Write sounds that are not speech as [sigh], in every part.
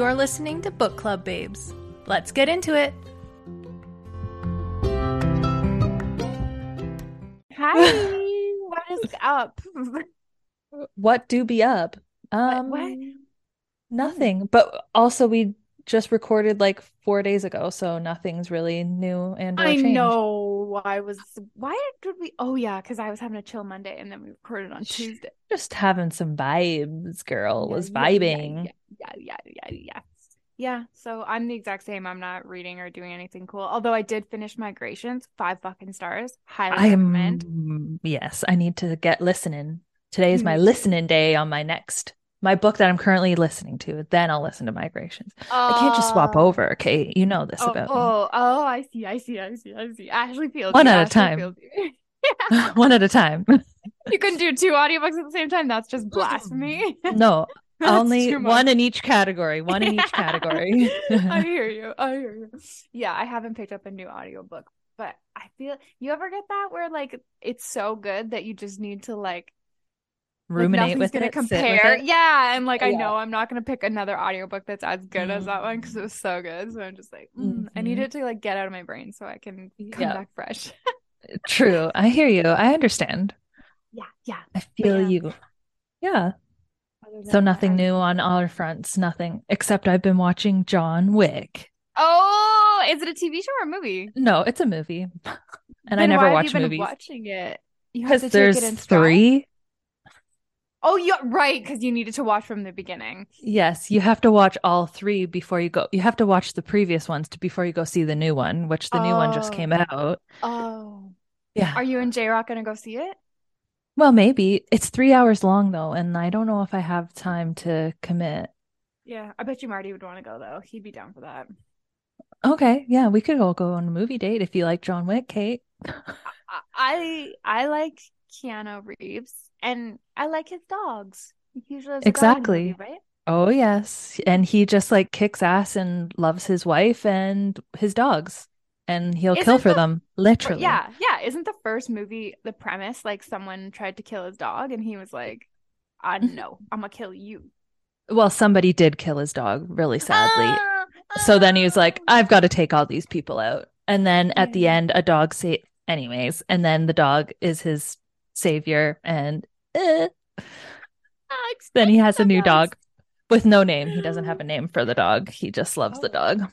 You're listening to Book Club Babes. Let's get into it. Hi, [laughs] what is up? [laughs] What do be up? Um, what? nothing. But also, we just recorded like four days ago, so nothing's really new and I changed. know. I was. Why did we? Oh yeah, because I was having a chill Monday, and then we recorded on Tuesday. Just having some vibes, girl. Yeah, was yeah, yeah, vibing. Yeah, yeah, yeah, yeah, yeah. Yeah. So I'm the exact same. I'm not reading or doing anything cool. Although I did finish Migrations, five fucking stars. Highly I recommend. Yes, I need to get listening. Today is my too. listening day on my next my book that I'm currently listening to. Then I'll listen to Migrations. I can't just swap Oh. over, Kate. You know this Oh, about oh, oh, I see, I see, I see, I see. Ashley feels One at a time. [laughs] [laughs] One at a time. You couldn't do two audiobooks at the same time. That's just [laughs] blasphemy. No, [laughs] only one in each category. One in each [laughs] category. [laughs] I hear you. I hear you. Yeah, I haven't picked up a new audiobook, but I feel you ever get that where like it's so good that you just need to like like, Ruminate nothing's with gonna it. sit with compare. it. Yeah, and like I know I'm not gonna pick another audiobook that's as good as that one because it was so good. So I'm just like, mm, I need Mhm. it to like get out of my brain so I can come Yeah. back fresh. True. I hear you. I understand. yeah, yeah. I feel yeah. you. Yeah. So nothing new on all fronts. Nothing except I've been watching John Wick. Oh, is it a TV show or a movie? No, it's a movie. [laughs] And I never why have watch you been movies watching it? Because there's it in stride? three. Oh, yeah, right, because you needed to watch from the beginning. Yes, you have to watch all three before you go. You have to watch the previous ones to, before you go see the new one, which the new one just Oh. came out. Oh, Yeah. are you and J Rock gonna go see it? Well, maybe. It's three hours long though, and I don't know if I have time to commit. Yeah, I bet you Marty would want to go though. He'd be down for that. Okay, yeah, we could all go on a movie date if you like John Wick, Kate. I I, like Keanu Reeves, and I like his dogs. He usually has a dog Exactly. movie, right? Oh, yes. And he just like kicks ass and loves his wife and his dogs, and he'll kill Isn't for the- them, literally. yeah, yeah. Isn't the first movie the premise like someone tried to kill his dog, and he was like, "I Mm-hmm. know, I'm gonna kill you." Well, somebody did kill his dog, really sadly. Ah, So then he was like, ah. I've got to take all these people out. And then at the end, a dog sa anyways, and then the dog is his savior, and eh, then he has a new dogs. dog with no name. He doesn't have a [gasps] name for the dog. He just loves the Oh. dog.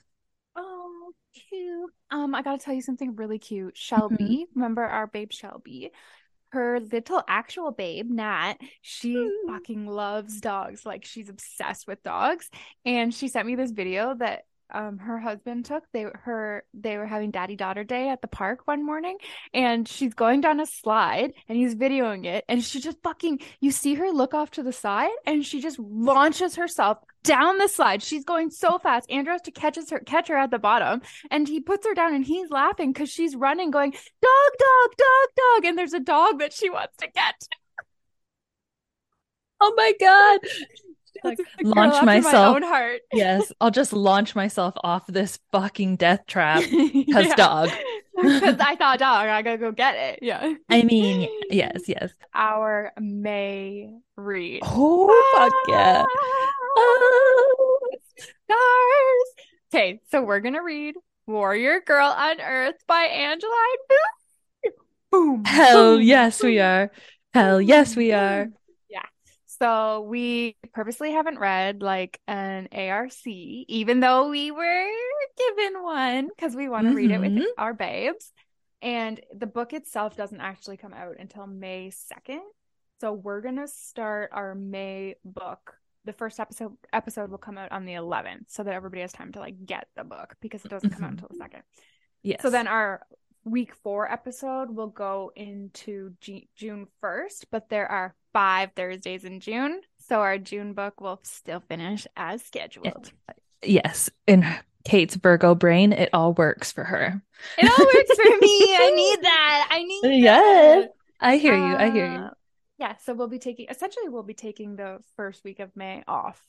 Um, I gotta tell you something really cute. Shelby, remember our babe Shelby? Her little actual babe, Nat, she Mm. fucking loves dogs. Like she's obsessed with dogs. And she sent me this video that um her husband took. They her they were having daddy daughter day at the park one morning and she's going down a slide and he's videoing it and she just fucking you see her look off to the side and she just launches herself down the slide. She's going so fast. Andrew has to catches her catch her at the bottom and he puts her down and he's laughing because she's running, going, dog, dog, dog, dog. And there's a dog that she wants to get. Oh my God. Like, launch my myself. own heart. [laughs] Yes, I'll just launch myself off this fucking death trap. [laughs] Because Yeah. dog. Because I saw a dog. I gotta go get it. Yeah. [laughs] I mean, yes, yes. Our May read. Oh, fuck yeah. Oh. Stars. Okay, so we're gonna read Warrior Girl Unearthed by Angela Boom. Boom. Hell yes, we are. Hell yes, we are. So we purposely haven't read like an ARC, even though we were given one because we want to read it with Mhm. our babes. And the book itself doesn't actually come out until May 2nd. So we're gonna start our May book. The first episode episode will come out on the 11th so that everybody has time to like get the book because it doesn't come out Mhm. until the second. Yes. So then our week four episode will go into G- June 1st, but there are five Thursdays in June. So our June book will still finish as scheduled. Yes, in Kate's Virgo brain, it all works for her. It all works for me. I [laughs] need that. I need Yes, that. I hear you. I hear you. Uh, Yeah, so we'll be taking essentially we'll be taking the first week of May off.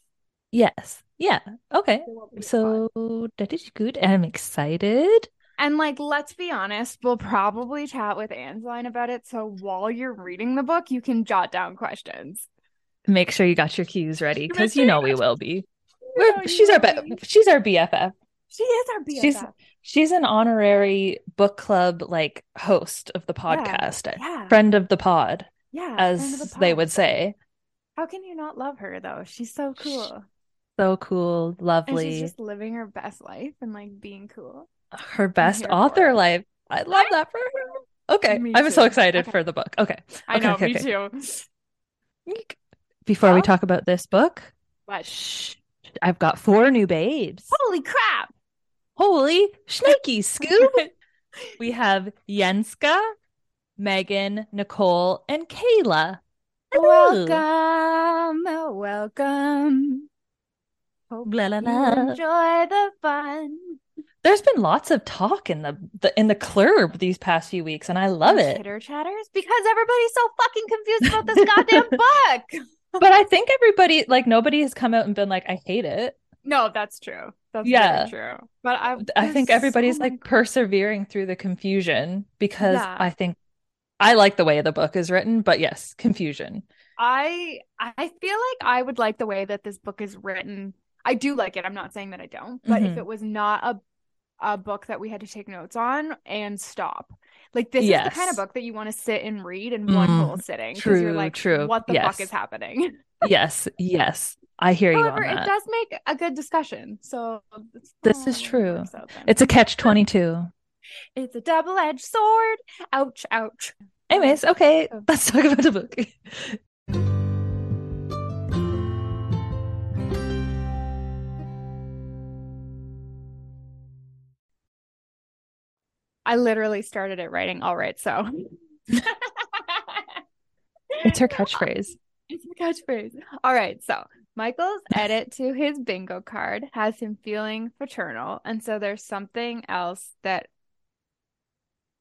Yes. Yeah. Okay. So we'll be fine. So that is good. I'm excited. And like, let's be honest, we'll probably chat with Angeline about it. So while you're reading the book, you can jot down questions. Make sure you got your cues ready because you know we will be. She's our be- she's our BFF. She is our BFF. She's she's an honorary book club like host of the podcast, yeah. friend of the pod, yeah, as the they would say. How can you not love her though? She's so cool. So cool, And lovely. she's just living her best life and like being cool. Her best author life. I love that for her. Okay, I'm so excited Okay. for the book. Okay, I Okay, know, okay, me too. before we talk about this book, But shh, I've got four new babes. holy crap! Holy snaky Scoob! [laughs] we have Yenska, Megan, Nicole, and Kayla. Hello. Welcome, welcome. Hope Blah, la, you la. enjoy the fun. There's been lots of talk in the, the in the club these past few weeks, and I love it. Chitter chatters because everybody's so fucking confused about this goddamn [laughs] book. But I think everybody, like, nobody has come out and been like, "I hate it." No, that's true. That's Yeah. true. But I, I think so everybody's many like persevering through the confusion because Yeah. I think I like the way the book is written, but yes, confusion. I I feel like I would like the way that this book is written. I do like it. I'm not saying that I don't. But if Mhm. it was not a a book that we had to take notes on and stop. Like this is the kind of book that you want to sit and read in one Mm, whole sitting because you're like, true. what the Yes. fuck is happening? [laughs] Yes, yes, I hear you However, it does make a good discussion. So This not is true. then. It's a catch 22. it's a double-edged sword. Ouch, ouch. Anyways, okay, Oh. let's talk about the book. [laughs] I literally started it writing all right, so [laughs] It's her catchphrase. It's a catchphrase. All right, so Michael's edit to his bingo card has him feeling fraternal, and so there's something else that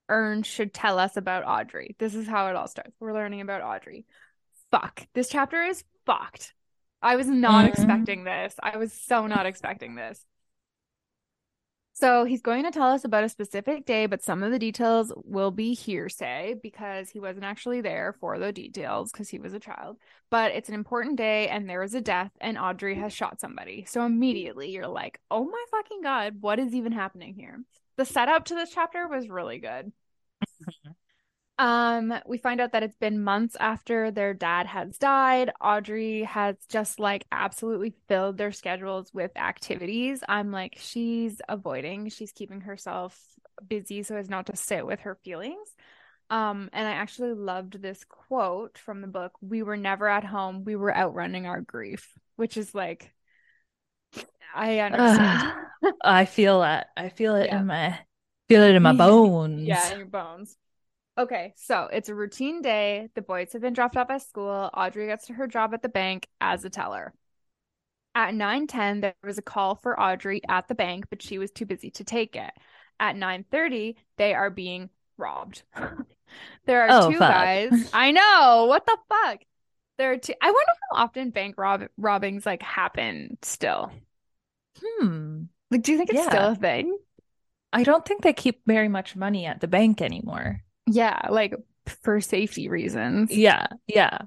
Ern should tell us about Audrey. This is how it all starts. We're learning about Audrey. Fuck. This chapter is fucked. I was not Mhm. expecting this. I was so not expecting this. So he's going to tell us about a specific day, but some of the details will be hearsay because he wasn't actually there for the details because he was a child. But it's an important day and there is a death and Audrey has shot somebody. So immediately you're like, oh my fucking God, what is even happening here? The setup to this chapter was really good. Um, we find out that it's been months after their dad has died. Audrey has just like absolutely filled their schedules with activities. I'm like, she's avoiding, she's keeping herself busy so as not to sit with her feelings. Um, and I actually loved this quote from the book We were never at home, we were outrunning our grief, which is like, I understand. [laughs] I feel that. I feel it Yeah. in my feel it in my bones. [laughs] Yeah, in your bones. Okay, so it's a routine day. The boys have been dropped off at school. Audrey gets to her job at the bank as a teller. At 9:10, there was a call for Audrey at the bank, but she was too busy to take it. At 9:30, they are being robbed. [laughs] there are Oh, two fuck. guys. [laughs] I know. What the fuck? There are two. I wonder how often bank rob robbings like happen still. Hmm. Like, do you think it's Yeah. still a thing? I don't think they keep very much money at the bank anymore. Yeah, like for safety reasons. Yeah, yeah.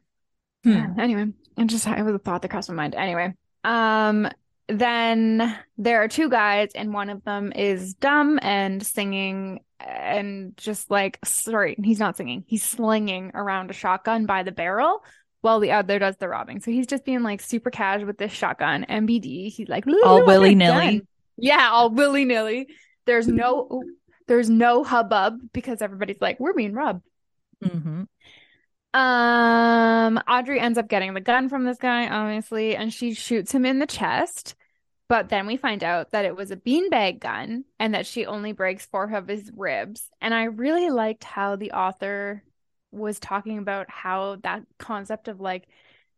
Hmm. Yeah, Anyway, it just it was a thought that crossed my mind. Anyway, um, then there are two guys, and one of them is dumb and singing, and just like sorry, he's not singing, he's slinging around a shotgun by the barrel. While the other does the robbing, so he's just being like super cash with this shotgun. MBD, he's like All willy-nilly. Yeah, all willy nilly. There's no, there's no hubbub because everybody's like, we're being robbed. hmm Um, Audrey ends up getting the gun from this guy, obviously, and she shoots him in the chest. But then we find out that it was a beanbag gun and that she only breaks four of his ribs. And I really liked how the author was talking about how that concept of like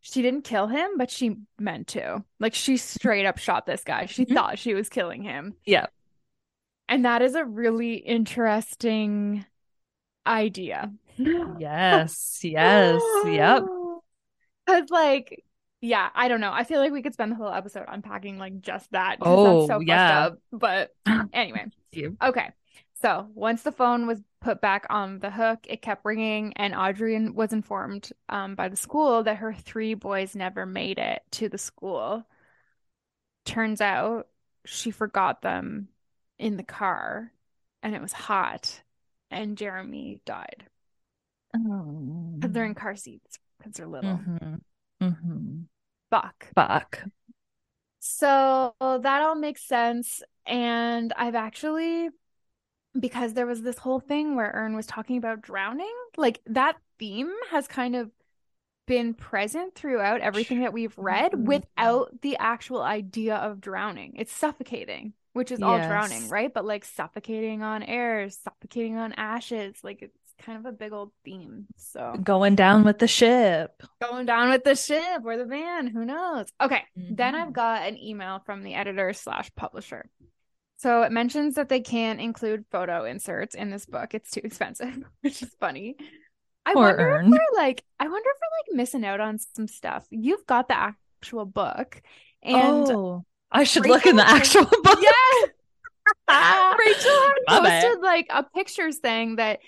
she didn't kill him, but she meant to. Like she straight up shot this guy. She Mhm. thought she was killing him. Yeah. And that is a really interesting idea. Yes. Yes. Yep. [gasps] Cause like, yeah, I don't know. I feel like we could spend the whole episode unpacking like just that. Oh, that's so yeah. up. But [laughs] anyway. Okay. So once the phone was put back on the hook, it kept ringing, and Audrey was informed um, by the school that her three boys never made it to the school. Turns out she forgot them in the car, and it was hot, and Jeremy died because they're in car seats because they're little. Mhm. Mhm. Fuck. Fuck. So that all makes sense. And I've actually, because there was this whole thing where Ern was talking about drowning, like that theme has kind of been present throughout everything that we've read without the actual idea of drowning. It's suffocating, which is all drowning, right? But like suffocating on air, suffocating on ashes, like it's kind of a big old theme. So Going down with the ship. going down with the ship or the van who knows okay then i've Mhm. got an email from the editor slash publisher so it mentions that they can't include photo inserts in this book it's too expensive [laughs] which is funny i wonder if we're like i wonder if we're like missing out on some stuff you've got the actual book and oh, I should look in the Rachel- actual book. yeah [laughs] Rachel posted like a picture saying that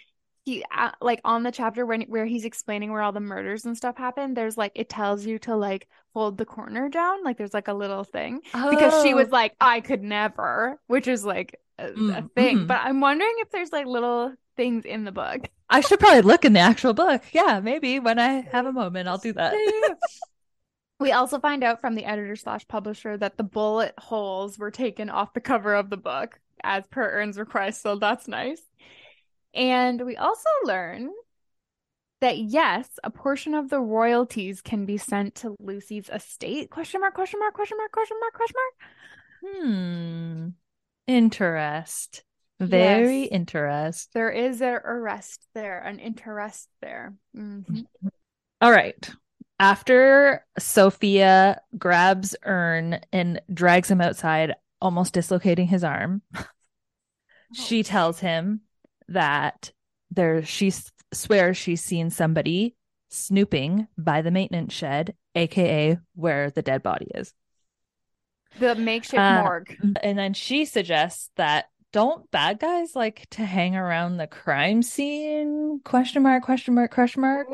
he uh, like on the chapter when where he's explaining where all the murders and stuff happened. There's like it tells you to like hold the corner down, like there's like a little thing because she was Oh. like I could never, which is like a, a Mm, thing. mhm. But I'm wondering if there's like little things in the book. I should probably look in the actual book. Yeah, maybe when I have a moment, I'll do that. [laughs] We also find out from the editor slash publisher that the bullet holes were taken off the cover of the book as per Ern's request, so that's nice. And we also learn that yes, a portion of the royalties can be sent to Lucy's estate. Question mark, question mark, question mark, question mark, question mark. Hmm. Interest. Very Yes. interest. There is an arrest there, an interest there. Mm-hmm. Mhm. All right. After Sofia grabs Ern and drags him outside, almost dislocating his arm, [laughs] she tells him that there she swears she's seen somebody snooping by the maintenance shed, aka where the dead body is. The makeshift Uh, morgue. And then she suggests that don't bad guys like to hang around the crime scene? Question mark, question mark, question mark.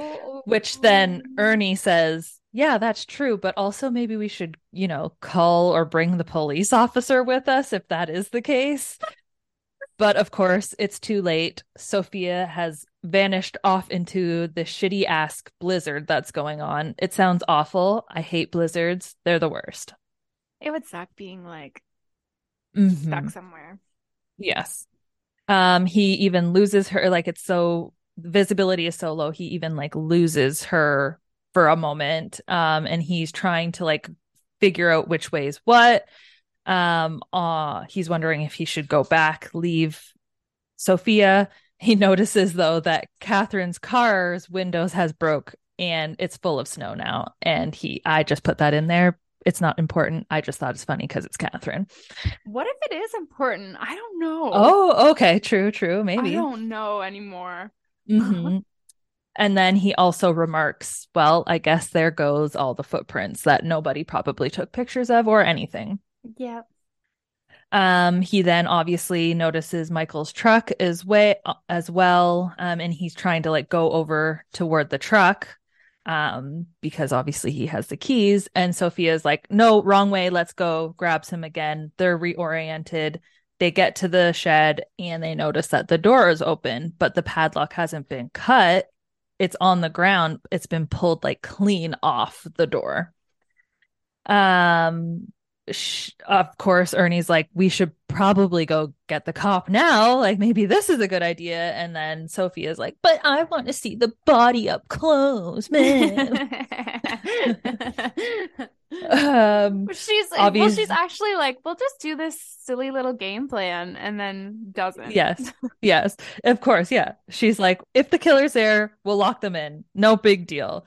Which then Ernie says, Yeah, that's true, but also maybe we should, you know, call or bring the police officer with us if that is the case. But of course, it's too late. Sofia has vanished off into the shitty ass blizzard that's going on. It sounds awful. I hate blizzards. They're the worst. It would suck being like Mhm. stuck somewhere. Yes. Um, he even loses her, like it's so visibility is so low, he even like loses her for a moment. Um, and he's trying to like figure out which way is what. Um, uh, he's wondering if he should go back, leave Sofia. He [laughs] notices though that Katherine's car's windows has broke and it's full of snow now. And he I just put that in there. It's not important. I just thought it's funny because it's Katherine. What if it is important? I don't know. Oh, okay. True, true. Maybe. I don't know anymore. [laughs] Mhm. And then he also remarks, well, I guess there goes all the footprints that nobody probably took pictures of or anything. Yeah. Um, he then obviously notices Michael's truck is way as well. Um, and he's trying to like go over toward the truck. Um, because obviously he has the keys, and Sofia's like, no, wrong way, let's go, grabs him again. They're reoriented. They get to the shed and they notice that the door is open, but the padlock hasn't been cut. It's on the ground. It's been pulled like clean off the door. Um, sh- of course, Ernie's like, we should probably go get the cop now. Like, maybe this is a good idea. And then Sophie is like, but I want to see the body up close, man. [laughs] um, she's well, she's actually like, we'll just do this silly little game plan, and then doesn't. yes, yes, of course, yeah. She's like, if the killer's there, we'll lock them in. No big deal.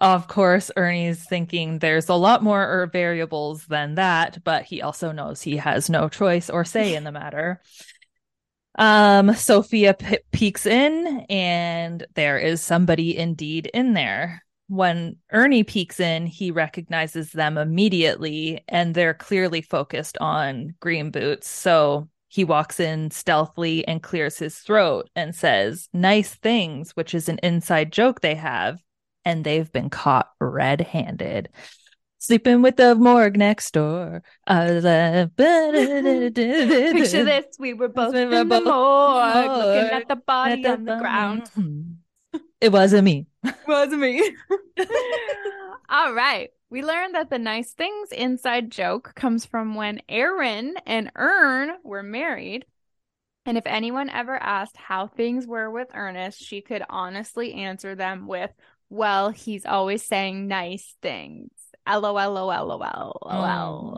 Of course, Ernie's thinking there's a lot more er, variables than that, but he also knows he has no choice or say in the matter. Um, Sofia p- peeks in, and there is somebody indeed in there. When Ernie peeks in, he recognizes them immediately, and they're clearly focused on Green Boots. So he walks in stealthily and clears his throat and says, Nice things, which is an inside joke they have and they've been caught red handed. Sleeping with the morgue next door. Picture this. We were both in the morgue, looking at the body on the ground. [laughs] It wasn't me. [laughs] It wasn't me. [laughs] All right. We learned that the nice things inside joke comes from when Erin and Ern were married. And if anyone ever asked how things were with Ernest, she could honestly answer them with, well, he's always saying nice things. LOL, LOL, LOL, LOL.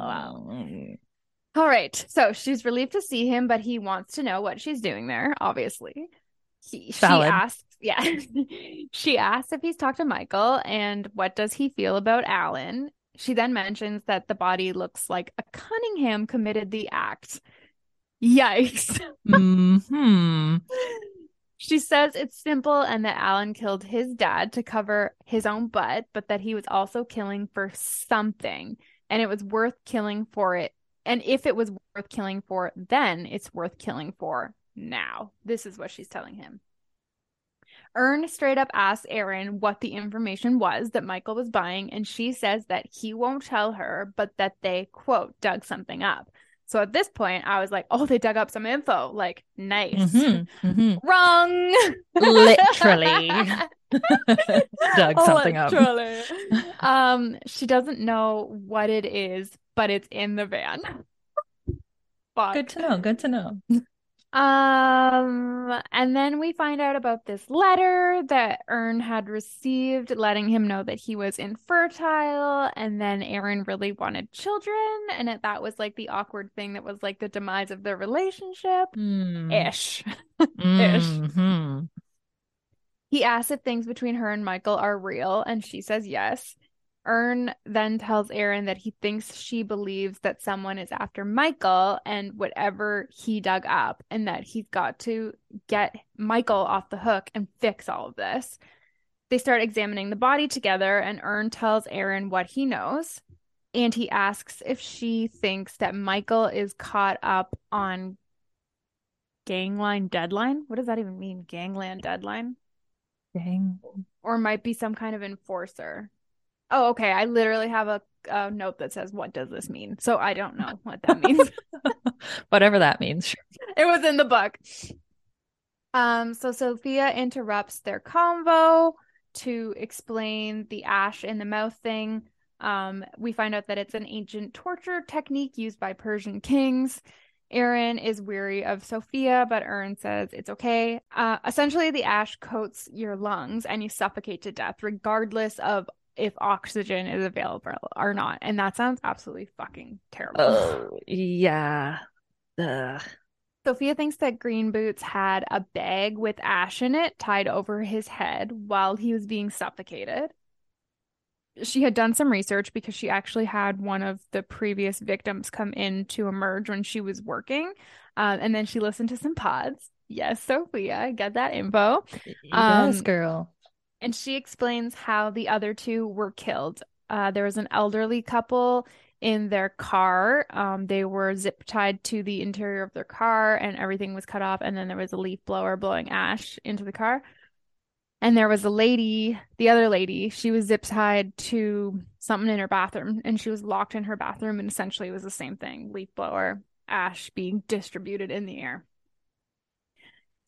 All right. So she's relieved to see him, but he wants to know what she's doing there, obviously. He, she asks, yeah. [laughs] she asks if he's talked to Michael and what does he feel about Alan. She then mentions that the body looks like a Cunningham committed the act. Yikes. hmm [laughs] She says it's simple and that Alan killed his dad to cover his own butt, but that he was also killing for something and it was worth killing for it. And if it was worth killing for, then it's worth killing for now. This is what she's telling him. Ern straight up asks Erin what the information was that Michael was buying, and she says that he won't tell her, but that they, quote, dug something up. So at this point, I was like, oh, they dug up some info. Like, nice. Mm-hmm, mm-hmm. Wrong. Literally. [laughs] dug something Literally. up. um, she doesn't know what it is, but it's in the van. Good to know. Good to know. Um, and then we find out about this letter that Ern had received, letting him know that he was infertile. And then Erin really wanted children, and it, that was like the awkward thing that was like the demise of their relationship mm. [laughs] ish. mm-hmm. ish. He asks if things between her and Michael are real, and she says yes. Ern then tells Erin that he thinks she believes that someone is after Michael and whatever he dug up, and that he's got to get Michael off the hook and fix all of this. They start examining the body together, and Ern tells Erin what he knows. And he asks if she thinks that Michael is caught up on gangland deadline. What does that even mean? Gangland deadline? Gang. Or might be some kind of enforcer. Oh, okay. I literally have a, a, note that says, "What does this mean?" So I don't know what that means. [laughs] Whatever that means. It was in the book. Um. So Sofia interrupts their convo to explain the ash in the mouth thing. Um. We find out that it's an ancient torture technique used by Persian kings. Erin is weary of Sofia, but Ern says it's okay. Uh, essentially, the ash coats your lungs and you suffocate to death, regardless of if oxygen is available or not. And that sounds absolutely fucking terrible. Oh, yeah. Ugh. Sofia thinks that Green Boots had a bag with ash in it tied over his head while he was being suffocated. She had done some research because she actually had one of the previous victims come in to emerge when she was working. Uh, and then she listened to some pods. Yes, Sofia, get that info. Yes, um, girl and she explains how the other two were killed. Uh, there was an elderly couple in their car. Um, they were zip tied to the interior of their car, and everything was cut off. And then there was a leaf blower blowing ash into the car. And there was a lady, the other lady, she was zip tied to something in her bathroom, and she was locked in her bathroom. And essentially, it was the same thing leaf blower, ash being distributed in the air.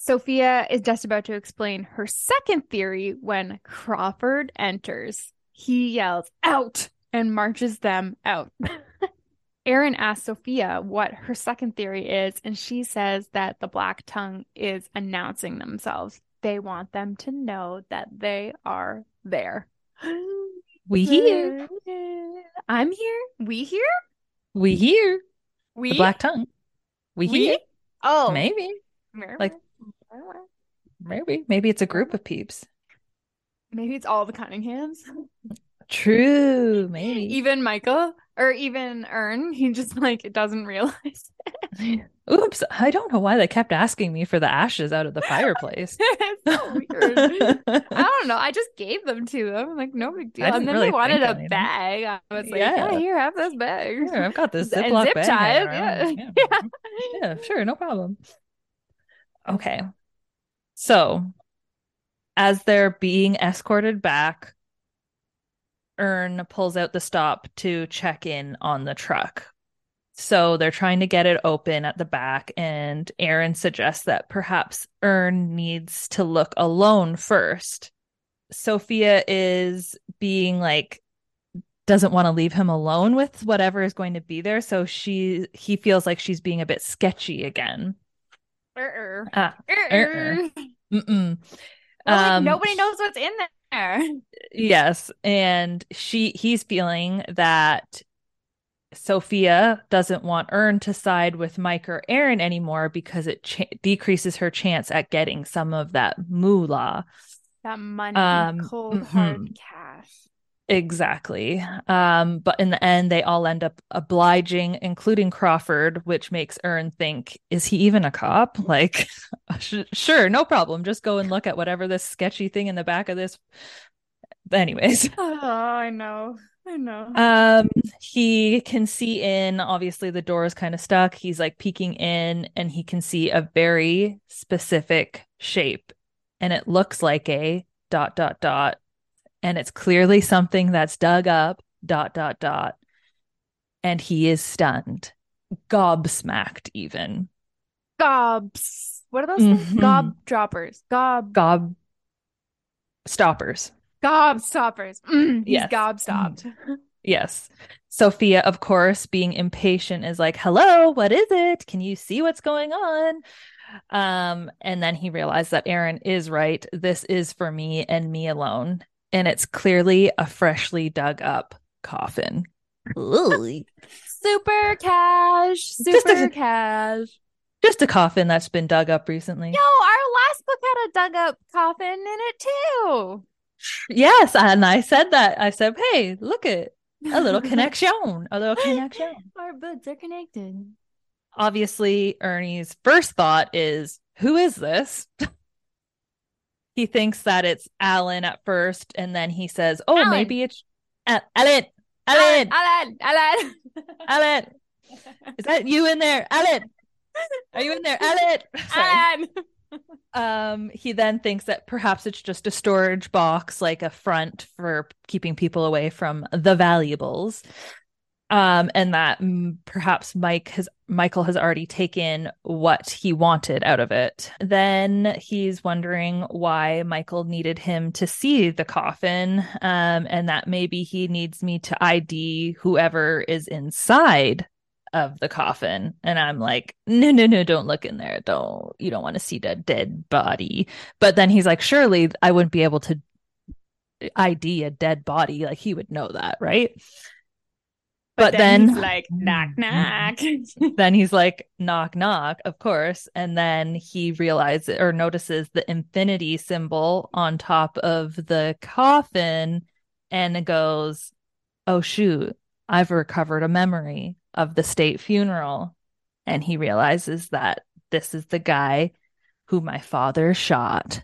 Sofia is just about to explain her second theory when Crawford enters. He yells, Out! and marches them out. [laughs] Erin asks Sofia what her second theory is, and she says that the Black Tongue is announcing themselves. They want them to know that they are there. We here. I'm here. We here. We here. We the Black Tongue. We, we? here. Oh, maybe. Like Maybe. Maybe it's a group of peeps. Maybe it's all the Cunninghams. True, maybe. even Michael or even Ern, he just like doesn't realize. Oops, I don't know why they kept asking me for the ashes out of the fireplace. [laughs] it's so weird. I don't know. I just gave them to them. Like no big deal. I And then really they wanted a anything. bag. I was like, Yeah. yeah, here, have this bag. Here, I've got this [laughs] And Ziploc zip bag tied, hanging yeah. [laughs] Yeah. yeah, sure, no problem. Okay. So, as they're being escorted back, Ern pulls out the stop to check in on the truck. So they're trying to get it open at the back, and Erin suggests that perhaps Ern needs to look alone first. Sofia is being like, doesn't want to leave him alone with whatever is going to be there. So she he feels like she's being a bit sketchy again. Uh-uh. Ah, Uh-uh. mm-mm. Well, like, Um, nobody knows what's in there. Yes, and she he's feeling that Sofia doesn't want Ern to side with Mike or Erin anymore because it ch- decreases her chance at getting some of that moolah. That money, Um, cold hard mhm. cash. Exactly. Um, but in the end, they all end up obliging, including Crawford, which makes Ern think, is he even a cop? [laughs] Like, sh- sure, no problem. Just go and look at whatever this sketchy thing in the back of this. Anyways. Oh, [laughs] I know. I know. Um, he can see in, obviously the door is kind of stuck. He's like peeking in and he can see a very specific shape and it looks like a dot dot dot and it's clearly something that's dug up dot dot dot and he is stunned, gobsmacked even. Gobs. What are those? Mhm. Gob droppers. Gob. Gob stoppers. Gob stoppers. Mm, he's Yes. gob stopped. Yes. Sofia, of course, being impatient, is like, "Hello, what is it? Can you see what's going on?" Um, and then he realized that Erin is right. This is for me and me alone, and it's clearly a freshly dug up coffin. [laughs] Super cash. Super Just a- cash. Just a coffin that's been dug up recently. Yo, our last book had a dug up coffin in it too. Yes, and I said that. I said, "Hey, look at a little [laughs] connection, a little connection." Our books are connected. obviously Ernie's first thought is, who is this? [laughs] he thinks that it's Alan at first, and then he says, oh, Alan. maybe it's Al- Alan. Alan. Alan. Alan. Alan. Is that you in there? Alan. Are you in there? Alan. [laughs] Alan. Um, he then thinks that perhaps it's just a storage box, like a front for keeping people away from the valuables. Um, and that mm, perhaps Mike has Michael has already taken what he wanted out of it. Then he's wondering why Michael needed him to see the coffin, um, and that maybe he needs me to ID whoever is inside of the coffin. And i'm like no no no don't look in there. Don't you don't want to see the dead body. But then he's like surely i wouldn't be able to id a dead body. Like he would know that right but, then, he's [sighs] like knock knock. [laughs] then he's like knock knock of course. And then he realizes or notices the infinity symbol on top of the coffin and goes oh shoot. I've recovered a memory of the state funeral. And he realizes that this is the guy who my father shot.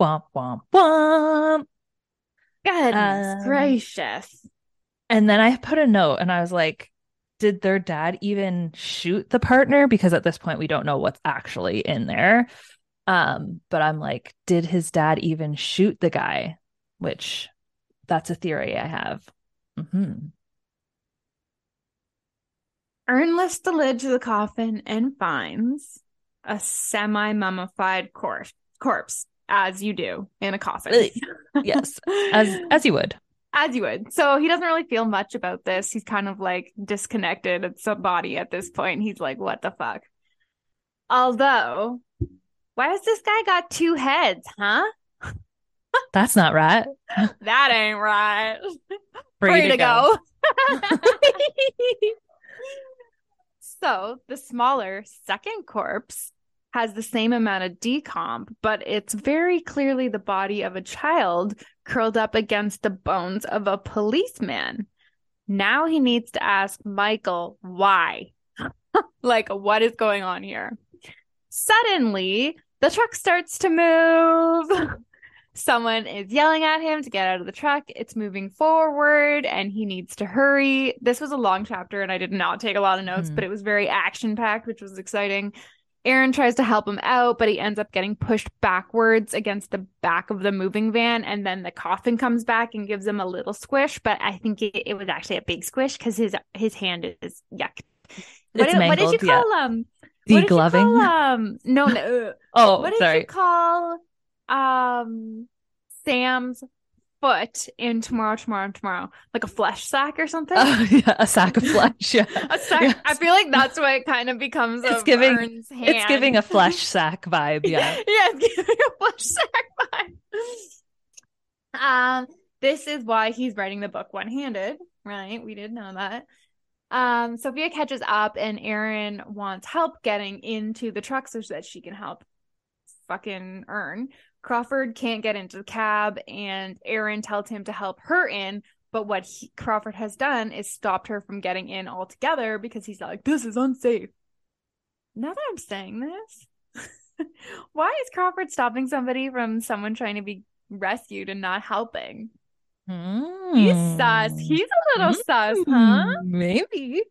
Womp womp womp. Goodness Um, gracious. And then I put a note and I was like, did their dad even shoot the partner? Because at this point, we don't know what's actually in there. Um, but I'm like, did his dad even shoot the guy? Which that's a theory I have. hmm Ern lifts the lid to the coffin and finds a semi mummified corpse, corpse, as you do in a coffin. Yes, as [laughs] as you would. As you would. So he doesn't really feel much about this. He's kind of like disconnected at some body at this point. He's like, what the fuck? Although, why has this guy got two heads, huh? [laughs] That's not right. That ain't right. [laughs] Free, Free to go. [laughs] so the smaller second corpse has the same amount of decomp, but it's very clearly the body of a child curled up against the bones of a policeman. Now he needs to ask Michael why. [laughs] like, what is going on here? Suddenly, the truck starts to move. [laughs] Someone is yelling at him to get out of the truck. It's moving forward and he needs to hurry. This was a long chapter and I did not take a lot of notes, Mhm. but it was very action packed, which was exciting. Erin tries to help him out, but he ends up getting pushed backwards against the back of the moving van. And then the coffin comes back and gives him a little squish. But I think it, it was actually a big squish because his his hand is yuck. What, did, what did you mangled, yeah. call um? what did you call, um, no, no. [laughs] Oh, what did sorry. you call um Sam's foot in tomorrow, tomorrow, tomorrow? Like a flesh sack or something? Oh, [laughs] yeah, a sack of [laughs] flesh. Yeah. a sack. Yes. I feel like that's what it kind of becomes. It's of giving-. It's giving a flesh [laughs] sack vibe. Yeah. yeah, it's giving a flesh sack vibe. Um, this is why he's writing the book one-handed, right? We did know that. Um, Sofia catches up and Erin wants help getting into the truck so that she can help fucking Ern. Crawford can't get into the cab and Erin tells him to help her in, but what he, Crawford has done is stopped her from getting in altogether because he's like, this is unsafe. Now that I'm saying this, [laughs] why is Crawford stopping somebody from someone trying to be rescued and not helping? He's sus. Mm. He's a little sus, huh? Mm, Maybe.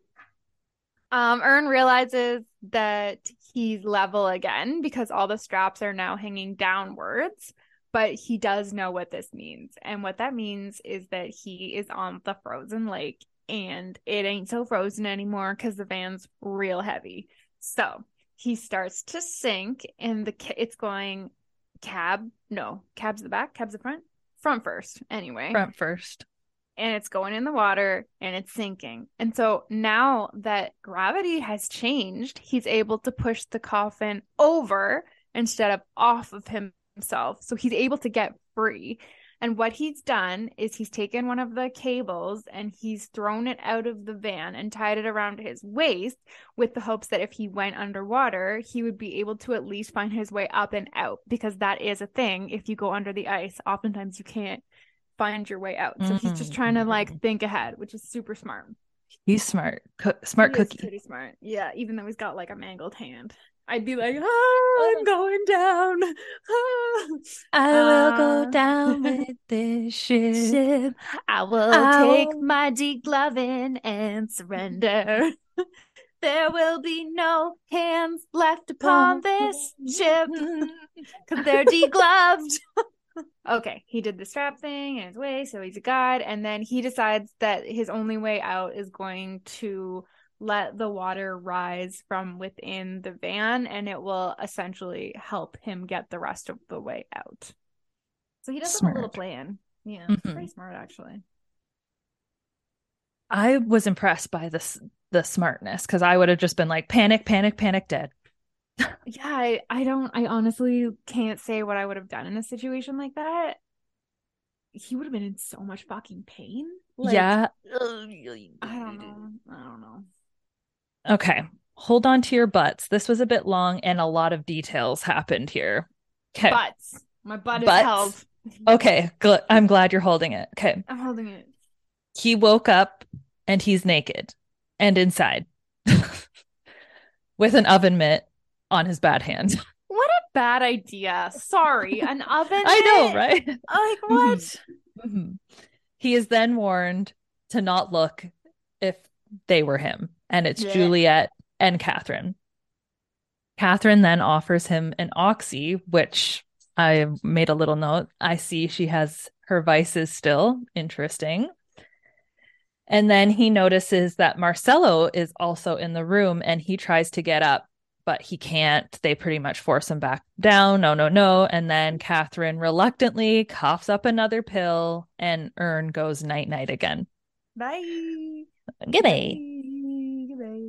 Um, Ern realizes that he's level again because all the straps are now hanging downwards, but he does know what this means. And what that means is that he is on the frozen lake and it ain't so frozen anymore because the van's real heavy. So he starts to sink and the ca- it's going cab, no, cab's the back, cab's the front, front first anyway Front first. And it's going in the water and it's sinking. And so now that gravity has changed, he's able to push the coffin over instead of off of himself. So he's able to get free. And what he's done is he's taken one of the cables and he's thrown it out of the van and tied it around his waist with the hopes that if he went underwater, he would be able to at least find his way up and out because that is a thing. If you go under the ice, oftentimes you can't find your way out. So he's just trying to like think ahead, which is super smart. He's smart. Co- smart He cookie. pretty smart. Yeah, even though he's got like a mangled hand. I'd be like, ah, I'm going down. [laughs] Ah. I will Uh, go down with [laughs] this ship. I will I take my degloving and surrender. [laughs] there will be no hands left upon this ship because they're degloved. Okay, he did the strap thing in his way, so he's a god. And then he decides that his only way out is going to let the water rise from within the van, and it will essentially help him get the rest of the way out. So he does have a little Smart. plan. Yeah, Mhm. pretty smart actually. I was impressed by this the smartness because I would have just been like panic, panic, panic, dead. Yeah, I, I don't I honestly can't say what I would have done in a situation like that. He would have been in so much fucking pain. Like, yeah. I don't know. I don't know. Okay. Hold on to your butts. This was a bit long and a lot of details happened here. Okay. Butts. My butt is Butts? held. Okay. Gl- I'm glad you're holding it. Okay. I'm holding it. He woke up and he's naked and inside [laughs] with an oven mitt on his bad hand. [laughs] What a bad idea. Sorry. An [laughs] oven. I know, right? Like [laughs] what? Mhm. He is then warned to not look if they were him, and it's Yeah. Juliette and Katherine. Katherine then offers him an oxy, which I made a little note. I see she has her vices still. Interesting. And then he notices that Marcelo is also in the room and he tries to get up, but he can't. They pretty much force him back down. No, no, no. And then Katherine reluctantly coughs up another pill and Ern goes night night again. Bye. Goodbye.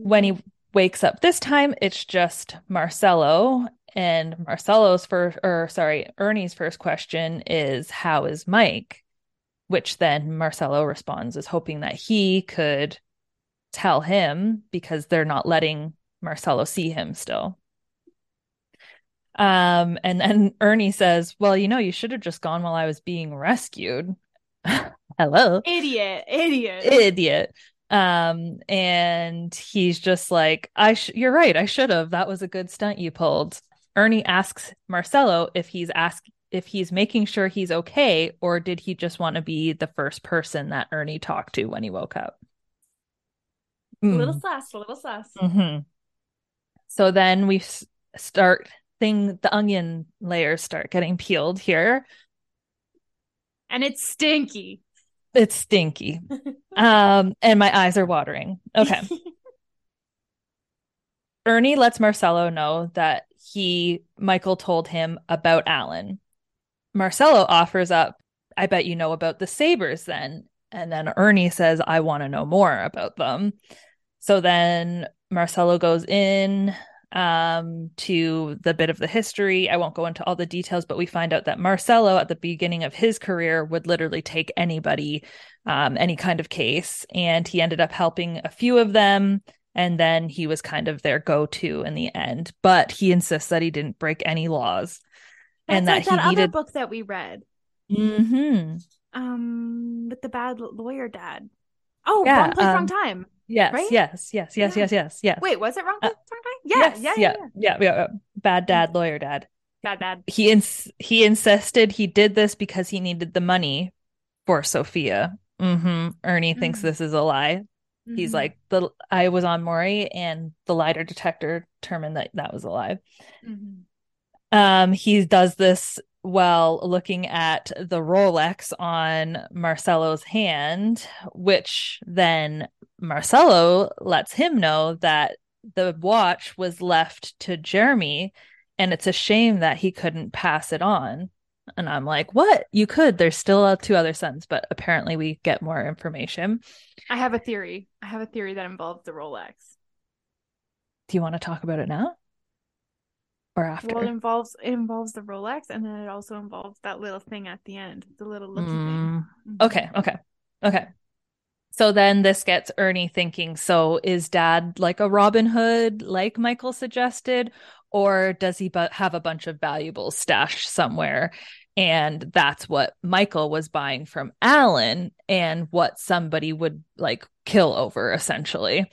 When he wakes up this time, it's just Marcelo. And Marcelo's first, or sorry, Ernie's first question is, How is Mike? Which then Marcelo responds is hoping that he could tell him because they're not letting Marcelo see him still. Um, and then Ernie says, Well, you know, you should have just gone while I was being rescued. [laughs] Hello. Idiot. Idiot. Idiot. Um, and he's just like, I sh- you're right, I should have. That was a good stunt you pulled. Ernie asks Marcelo if he's ask if he's making sure he's okay, or did he just want to be the first person that Ernie talked to when he woke up? A little sass, a little sass. Mm-hmm. So then we start thing the onion layers start getting peeled here. And it's stinky. It's stinky. [laughs] um, and my eyes are watering. Okay. [laughs] Ernie lets Marcelo know that he Michael told him about Alan. Marcelo offers up, I bet you know about the Sabres then. And then Ernie says, I want to know more about them. So then Marcelo goes in um, to the bit of the history. I won't go into all the details, but we find out that Marcelo, at the beginning of his career, would literally take anybody, um, any kind of case. And he ended up helping a few of them. And then he was kind of their go to in the end. But he insists that he didn't break any laws That's and like that that he other needed. book that we read. hmm Um, with the bad lawyer dad. Oh, Yeah, wrong place, um, wrong time. Yes, Right? yes, yes, yes, Yeah. yes, yes, yes. Wait, was it wrong Uh, wrong time? Yeah, yes, yeah, yeah, yeah, yeah. yeah. Bad dad, lawyer dad. Bad dad. He ins- he insisted he did this because he needed the money for Sofia. hmm Ernie thinks Mm. this is a lie. He's Mhm. like the I was on Maury, and the lie detector determined that that was a lie. Mhm. Um, he does this while looking at the Rolex on Marcelo's hand, which then Marcelo lets him know that the watch was left to Jeremy, and it's a shame that he couldn't pass it on. And I'm like, what? You could. There's still uh, two other sons, but apparently we get more information. I have a theory. I have a theory that involves the Rolex. Do you want to talk about it now? Or after? Well, it involves it involves the Rolex, and then it also involves that little thing at the end, the little looky Mm, thing. Mhm. Okay, okay, okay. So then this gets Ernie thinking, so is dad like a Robin Hood, like Michael suggested, or does he bu- have a bunch of valuables stashed somewhere? And that's what Michael was buying from Alan and what somebody would like kill over essentially.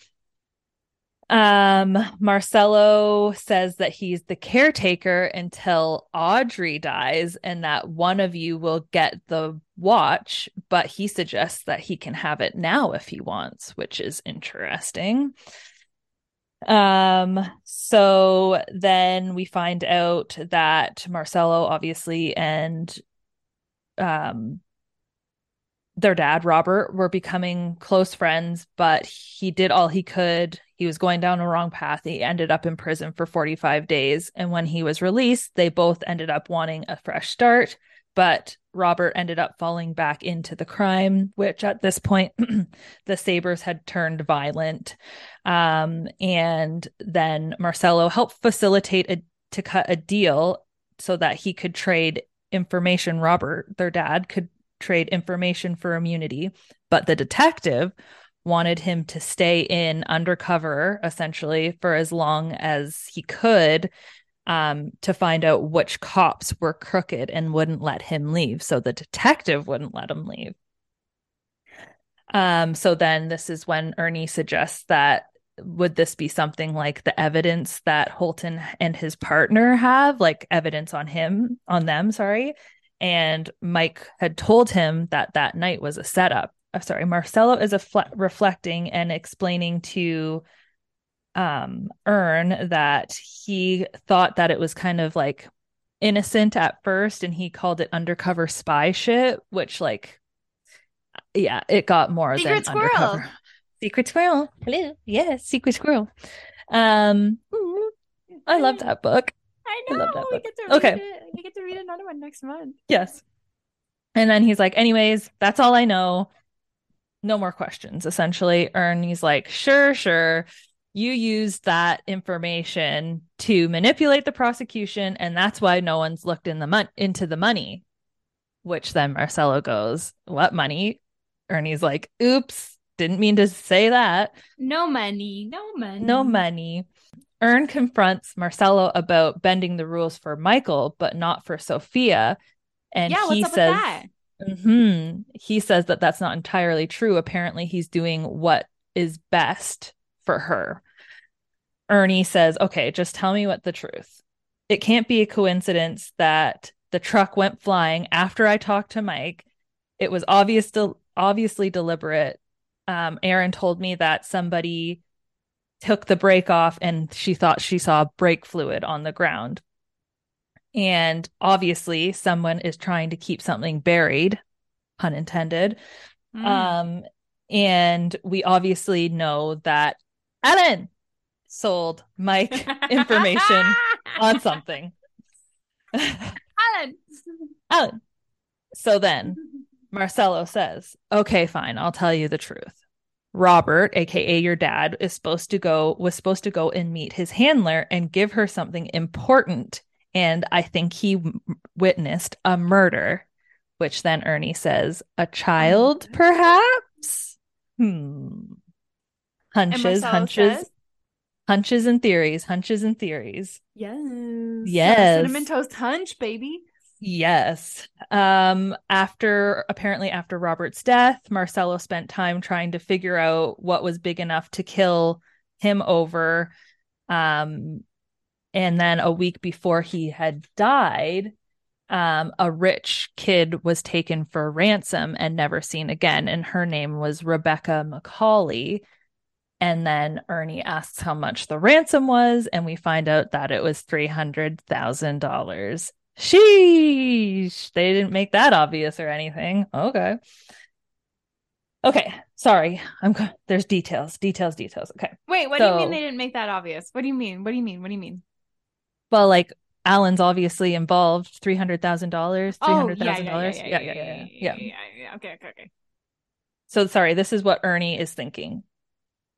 Um, Marcelo says that he's the caretaker until Audrey dies and that one of you will get the watch, but he suggests that he can have it now if he wants, which is interesting. Um, so then we find out that Marcelo obviously and um their dad, Robert, were becoming close friends, but he did all he could. He was going down a wrong path. He ended up in prison for 45 days. And when he was released, they both ended up wanting a fresh start. But Robert ended up falling back into the crime, which at this point, [clears throat] the Sabres had turned violent. Um, and then Marcelo helped facilitate a, to cut a deal so that he could trade information. Robert, their dad, could trade information for immunity, but the detective wanted him to stay in undercover essentially for as long as he could um, to find out which cops were crooked and wouldn't let him leave. So the detective wouldn't let him leave. Um, so then this is when Ernie suggests that would this be something like the evidence that Holton and his partner have, like evidence on him, on them, sorry. And Mike had told him that that night was a setup. Uh, sorry, Marcelo is a fle- reflecting and explaining to um Ern that he thought that it was kind of like innocent at first and he called it undercover spy shit, which like yeah, it got more Secret than squirrel. undercover. Secret squirrel. Hello. Yes, secret squirrel. Um I love that book. I I know. love that we book. get to read Okay. it. We get to read another one next month. Yes. And then he's like, anyways, that's all I know. No more questions, essentially. Ernie's like, sure, sure. You used that information to manipulate the prosecution, and that's why no one's looked in the mon- into the money. Which then Marcelo goes, What money? Ernie's like, Oops, didn't mean to say that. No money. No money. No money. Ern confronts Marcelo about bending the rules for Michael, but not for Sofia. And yeah, he what's up says, with that? hmm He says that that's not entirely true. Apparently, he's doing what is best for her. Ernie says, okay, just tell me what the truth. It can't be a coincidence that the truck went flying after I talked to Mike. It was obvious, obviously deliberate. Um, Erin told me that somebody took the brake off and she thought she saw brake fluid on the ground. And obviously, someone is trying to keep something buried, pun intended. Mm. Um, and we obviously know that Ellen sold Mike [laughs] information on something. [laughs] Alan. Ellen. So then [laughs] Marcelo says, okay, fine, I'll tell you the truth. Robert, aka your dad, is supposed to go was supposed to go and meet his handler and give her something important. And I think he witnessed a murder, which then Ernie says, a child, perhaps? Hmm. Hunches, hunches, says, hunches and theories, hunches and theories. Yes. Yes. Cinnamon toast hunch, baby. Yes. Um after apparently after Robert's death, Marcelo spent time trying to figure out what was big enough to kill him over. Um and then a week before he had died, um a rich kid was taken for ransom and never seen again and her name was Rebecca McCauley. And then Ernie asks how much the ransom was, and we find out that it was $300,000. Sheesh. They didn't make that obvious or anything. Okay. Okay. Sorry. I'm there's details, details, details. Okay. Wait, what do you mean they didn't make that obvious? What do you mean? What do you mean? What do you mean? Well, like Alan's obviously involved. Three hundred thousand dollars. Oh, three Oh, hundred yeah, thousand yeah, dollars. yeah, Yeah, yeah, yeah, yeah. yeah, yeah, yeah. Okay, okay, okay. So sorry, this is what Ernie is thinking.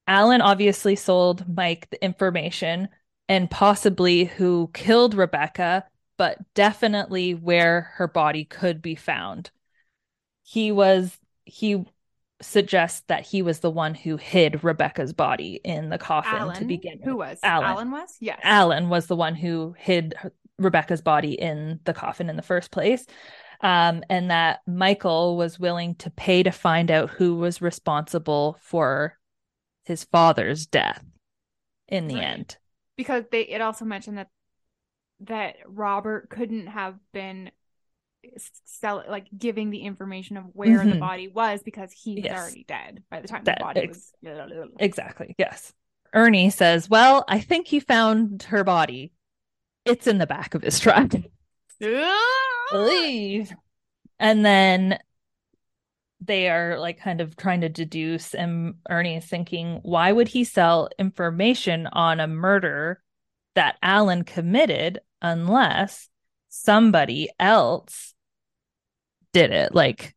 Alan obviously sold Mike the information and possibly who killed Rebecca, but definitely where her body could be found. He was he suggests that he was the one who hid Rebecca's body in the coffin to Alan, begin who was Alan. Alan was yes. Alan was the one who hid her- Rebecca's body in the coffin in the first place. Um, and that Michael was willing to pay to find out who was responsible for his father's death in the Right. end. because they it also mentioned that that Robert couldn't have been sell like giving the information of where the Mhm. body was because he's Yes. already dead by the time Dead, the body ex- was Exactly. Yes. Ernie says, Well, I think he found her body. It's in the back of his truck. Leave. [laughs] And then they are like kind of trying to deduce, and Ernie is thinking, why would he sell information on a murder that Alan committed unless somebody else did it? Like,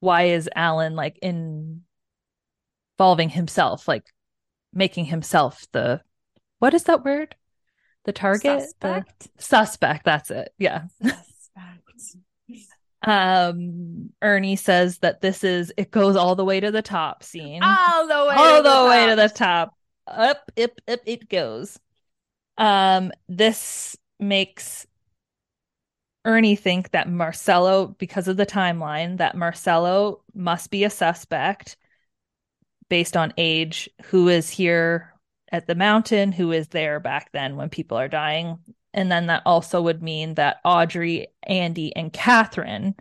why is Alan like in- involving himself, like making himself the what is that word? The target? The Suspect? suspect, that's it. Yeah. Suspect. [laughs] Um, Ernie says that this is it goes all the way to the top scene. all the way all to the way to the top. top. Up, up, up it goes. Um, this makes Ernie think that Marcelo, because of the timeline, that Marcelo must be a suspect based on age, who is here at the mountain, who is there back then when people are dying. And then that also would mean that Audrey, Andy, and Katherine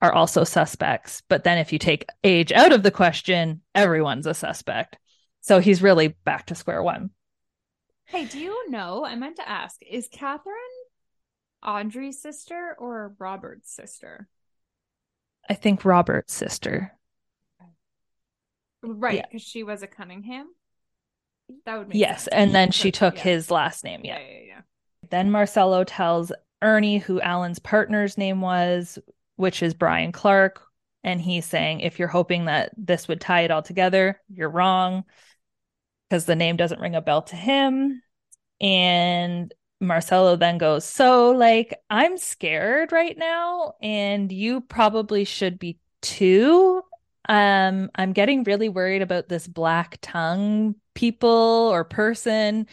are also suspects. But then if you take age out of the question, everyone's a suspect. So he's really back to square one. Hey, do you know? I meant to ask: Is Katherine Audrey's sister or Robert's sister? I think Robert's sister. Right, Yeah. because she was a Cunningham. That would make Yes. sense. And then she Took- yeah. his last name. Yeah, Yeah. yeah, yeah. Then Marcelo tells Ernie who Alan's partner's name was, which is Brian Clark. And he's saying, if you're hoping that this would tie it all together, you're wrong because the name doesn't ring a bell to him. And Marcelo then goes, So, like, I'm scared right now, and you probably should be too. Um, I'm getting really worried about this black tongue people or person.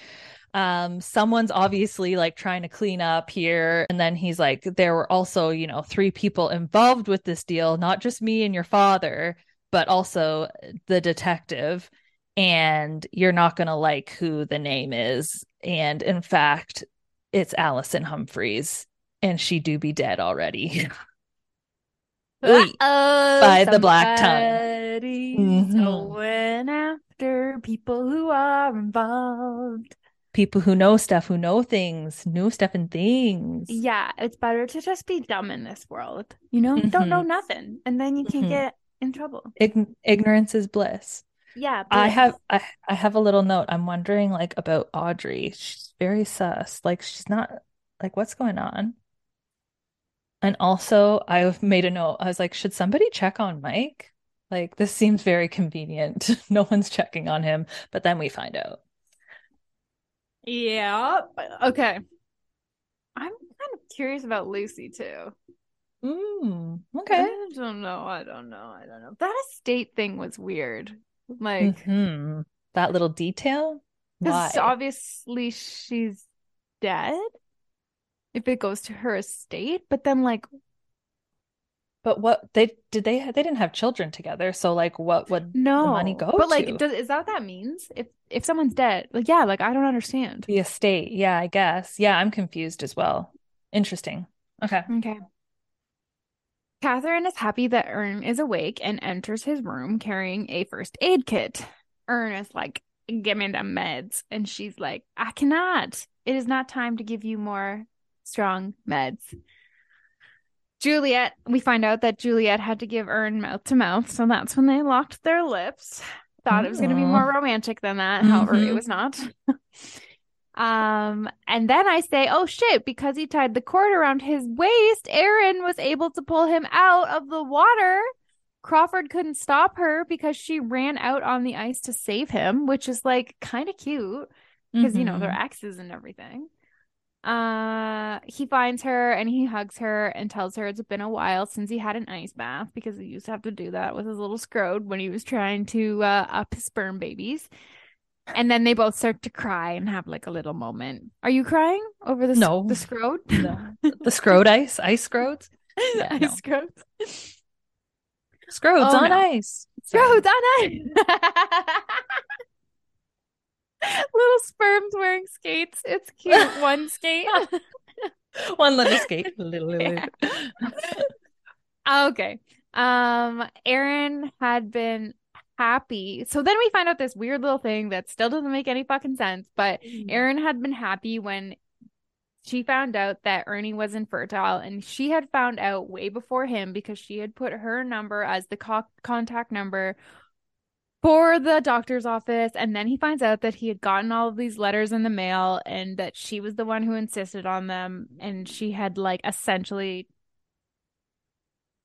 um someone's obviously like trying to clean up here and then he's like there were also you know three people involved with this deal not just me and your father but also the detective and you're not going to like who the name is and in fact it's Allison Humphreys and she do be dead already [laughs] Ooh, by the black tongue mm-hmm. going after people who are involved people who know stuff, who know things, know stuff and things. Yeah, it's better to just be dumb in this world. You know, mm-hmm. don't know mm-hmm. nothing, and then you can mm-hmm. get in trouble. Ign- ignorance is bliss. Yeah, I have I, I have a little note. I'm wondering like about Audrey. She's very sus. Like she's not like what's going on. And also, I've made a note. I was like, should somebody check on Mike? Like this seems very convenient. [laughs] no one's checking on him, but then we find out. Yeah. Okay. I'm kind of curious about Lucy too. Mm, okay. I don't know. I don't know. I don't know. That estate thing was weird. Like mm-hmm. that little detail. Because obviously she's dead. If it goes to her estate, but then like but what they did they they didn't have children together, so like what would no, the money go But like, does, is that what that means? If if someone's dead, like yeah, like I don't understand the estate. Yeah, I guess. Yeah, I'm confused as well. Interesting. Okay. Okay. Katherine is happy that Ern is awake and enters his room carrying a first aid kit. Ern is like, "Give me the meds," and she's like, "I cannot. It is not time to give you more strong meds." Juliette, we find out that Juliette had to give Ern mouth to mouth, so that's when they locked their lips. Thought it was going to be more romantic than that. Mm-hmm. However, it was not. [laughs] um, and then I say, "Oh shit!" Because he tied the cord around his waist, Erin was able to pull him out of the water. Crawford couldn't stop her because she ran out on the ice to save him, which is like kind of cute because mm-hmm. you know they're mm-hmm. exes and everything. Uh, he finds her and he hugs her and tells her it's been a while since he had an ice bath because he used to have to do that with his little scrode when he was trying to uh, up his sperm babies. And then they both start to cry and have like a little moment. Are you crying over the no the scrode? No. [laughs] the scrode ice ice scrodes. Yeah, ice no. scrodes. Scrodes oh, on no. ice. Scrodes on ice. [laughs] little sperms wearing skates. It's cute. One [laughs] skate. One little skate. Little, little. okay. Um, Erin had been happy. So then we find out this weird little thing that still doesn't make any fucking sense. But mm. Erin had been happy when she found out that Ernie was infertile, and she had found out way before him because she had put her number as the co- contact number for the doctor's office and then he finds out that he had gotten all of these letters in the mail and that she was the one who insisted on them and she had like essentially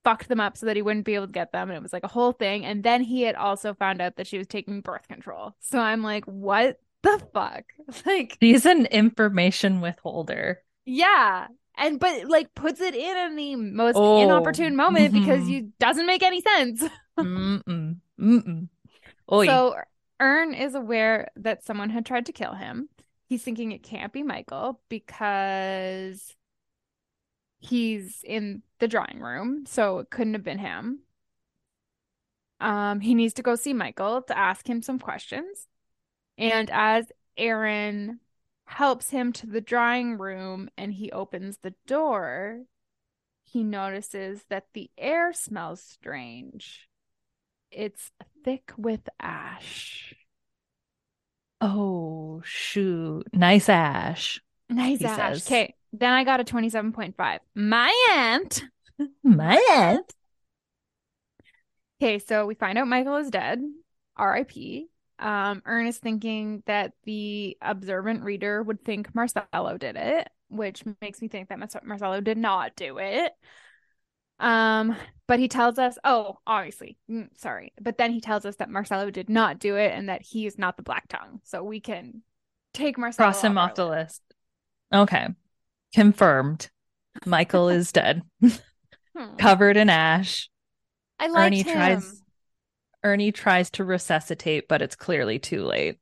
fucked them up so that he wouldn't be able to get them and it was like a whole thing and then he had also found out that she was taking birth control so i'm like what the fuck [laughs] like he's an information withholder yeah and but like puts it in in the most oh. inopportune moment mm-hmm. because you doesn't make any sense [laughs] Mm-mm. Mm-mm. Oy. So Ern is aware that someone had tried to kill him. He's thinking it can't be Michael because he's in the drawing room, so it couldn't have been him. Um, he needs to go see Michael to ask him some questions. And as Erin helps him to the drawing room and he opens the door, he notices that the air smells strange. It's thick with ash. Oh, shoot. Nice ash. Nice ash. Okay. Then I got a 27.5. My aunt. My aunt. Okay, so we find out Michael is dead. R.I.P. Um, Ernest thinking that the observant reader would think Marcelo did it, which makes me think that Marcelo did not do it. Um, but he tells us, oh, obviously, mm, sorry, but then he tells us that Marcelo did not do it and that he is not the Black Tongue, so we can take Marcelo cross him off, the list. Okay, confirmed. Michael [laughs] is dead, hmm. covered in ash. I like Ernie him. tries. Ernie tries to resuscitate, but it's clearly too late.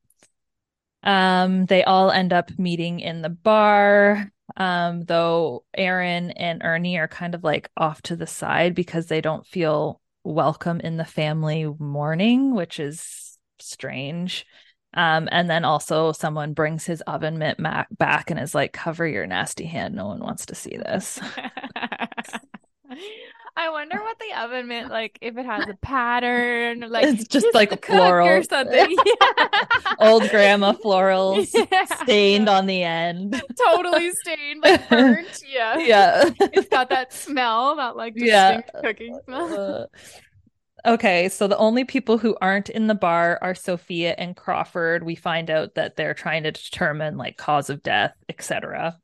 Um, they all end up meeting in the bar. Um, though Erin and Ernie are kind of like off to the side because they don't feel welcome in the family mourning, which is strange. Um, and then also someone brings his oven mitt back and is like, cover your nasty hand. No one wants to see this. [laughs] I wonder what the oven mitt Like if it has a pattern, like It's just like cook floral. or [laughs] something. [laughs] Yeah. Old grandma florals Yeah. stained on the end. totally stained, like burnt. Yeah, Yeah. It's got that smell, that like Yeah. distinct cooking smell. Okay, so the only people who aren't in the bar are Sofia and Crawford. We find out that they're trying to determine like cause of death, etc.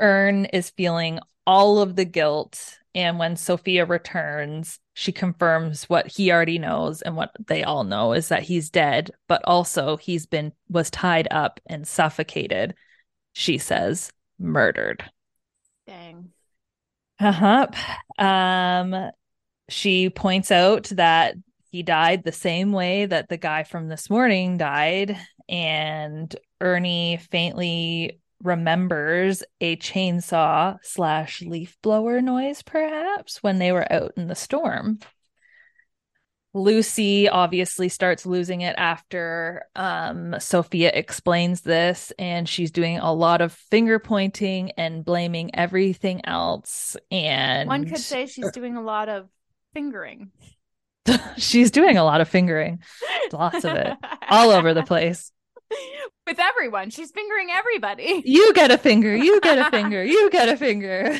Ern is feeling all of the guilt, and when Sofia returns, she confirms what he already knows and what they all know is that he's dead, but also he's been was tied up and suffocated. She says murdered. Dang. Uh-huh. Um she points out that he died the same way that the guy from this morning died and Ernie faintly remembers a chainsaw slash leaf blower noise perhaps when they were out in the storm. Lucy obviously starts losing it after um, Sofia explains this, and she's doing a lot of finger pointing and blaming everything else. And One could say she's doing a lot of fingering. [laughs] she's doing a lot of fingering, lots of it, all over the place. [laughs] With everyone. She's fingering everybody. You get a finger, you get a [laughs] finger, you get a finger.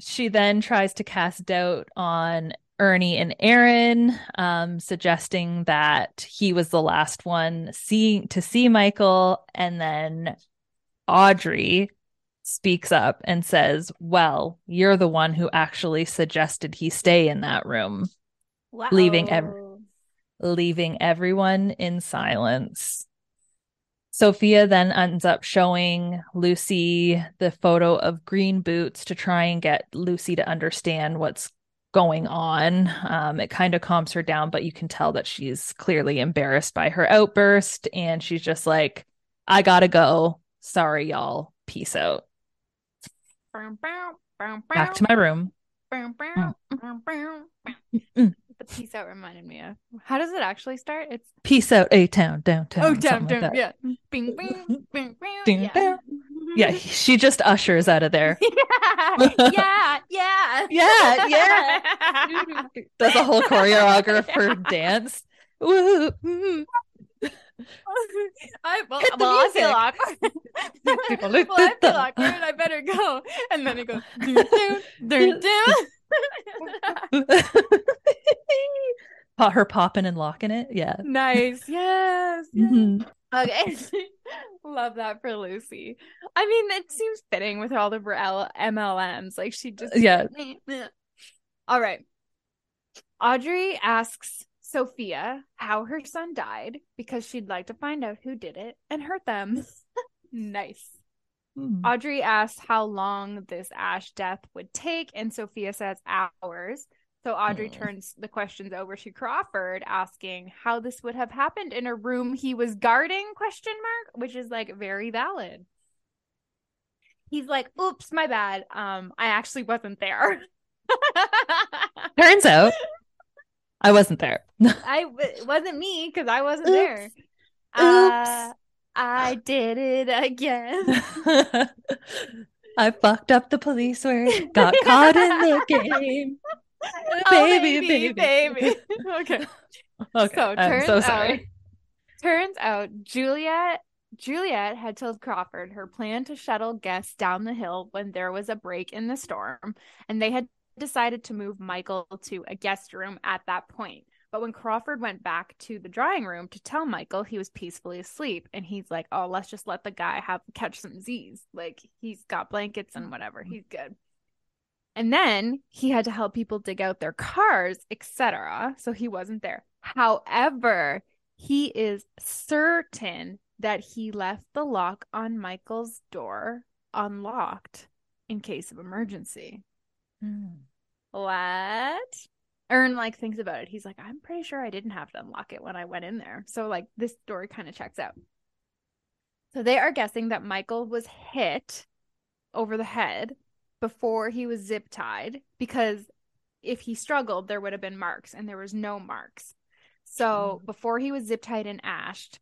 she then tries to cast doubt on Ernie and Erin, um, suggesting that he was the last one seeing to see Michael, and then Audrey speaks up and says, "Well, you're the one who actually suggested he stay in that room," wow. Leaving ev- leaving everyone in silence. Sofia then ends up showing Lucy the photo of green boots to try and get Lucy to understand what's going on. Um, it kind of calms her down, but you can tell that she's clearly embarrassed by her outburst. And she's just like, I gotta go. Sorry, y'all. Peace out. Back to my room. Mm. The peace out reminded me of. How does it actually start? It's Peace out, A Town, downtown. oh, damn, something damn, like yeah. Bing, bing, bing, bing. Ding, yeah. Yeah, [laughs] she just ushers out of there. [laughs] yeah, yeah, Yeah, yeah. [laughs] Does a whole choreographer dance. Woo, mm. [laughs] I, well, the well, I feel awkward. [laughs] [laughs] well, I feel awkward. I better go. And then it goes. Dun, dun, dun. Pop her popping and locking it. Yeah. nice. Yes. yes. Mhm. Okay. Love that for Lucy. I mean, it seems fitting with all of her L- MLMs. Like she just Yeah. All right. Audrey asks Sofia how her son died because she'd like to find out who did it and hurt them. [laughs] nice. Mm. Audrey asks how long this Ash death would take, and Sofia says hours. So Audrey Hmm. turns the questions over to Crawford, asking how this would have happened in a room he was guarding? Question mark, which is like very valid. He's like, "Oops, my bad. Um, I actually wasn't there." [laughs] Turns out I wasn't there. [laughs] I it wasn't me because I wasn't there. Oops. Uh, I did it again. [laughs] I fucked up the police work, got [laughs] caught in the game. Oh, Baby, baby, baby. baby. okay. Okay, So I'm so out, sorry. turns out Juliette Juliette had told Crawford her plan to shuttle guests down the hill when there was a break in the storm, and they had decided to move Michael to a guest room at that point. But when Crawford went back to the drawing room to tell Michael he was peacefully asleep, and he's like, "Oh, let's just let the guy have catch some Z's. Like he's got blankets and whatever. Mm-hmm. He's good." And then he had to help people dig out their cars, etc. So he wasn't there. However, he is certain that he left the lock on Michael's door unlocked in case of emergency. Mm. What? Ern like thinks about it. He's like, I'm pretty sure I didn't have to unlock it when I went in there. So like this story kind of checks out. So they are guessing that Michael was hit over the head before he was zip tied because if he struggled, there would have been marks and there was no marks. So Mm. before he was zip tied and ashed,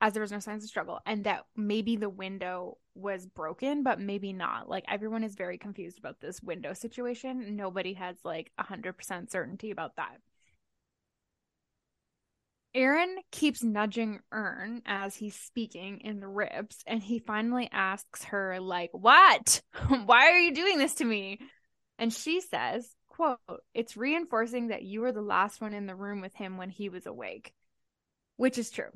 as there was no signs of struggle, and that maybe the window was broken, but maybe not. Like everyone is very confused about this window situation. Nobody has like a hundred percent certainty about that. Erin keeps nudging Ern as he's speaking in the ribs, and he finally asks her, like, what? [laughs] Why are you doing this to me? And she says, quote, it's reinforcing that you were the last one in the room with him when he was awake. Which is true.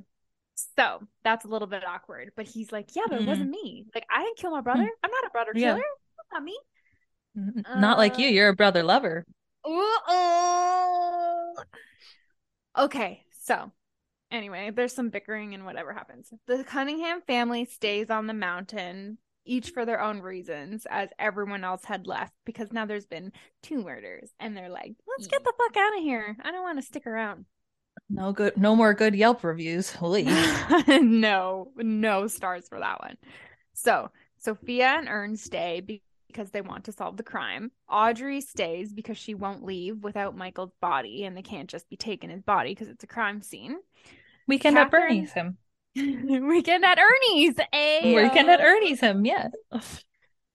So that's a little bit awkward. But he's like, Yeah, but it Mm. wasn't me. Like, I didn't kill my brother. I'm not a brother killer. That's not me. N- Not like you. Uh, You're a brother lover. Uh-oh. Okay, so anyway, there's some bickering and whatever happens. The Cunningham family stays on the mountain, each for their own reasons, as everyone else had left because now there's been two murders, and they're like, let's get the fuck out of here. I don't want to stick around. No good. No more good Yelp reviews. [laughs] No, no stars for that one. So Sofia and Ern stay because they want to solve the crime. Audrey stays because she won't leave without Michael's body, and they can't just be taking his body because it's a crime scene. Weekend at Katherine- Bernie's him. [laughs] Weekend at Ernie's. A Weekend at Ernie's him. Yeah. [laughs]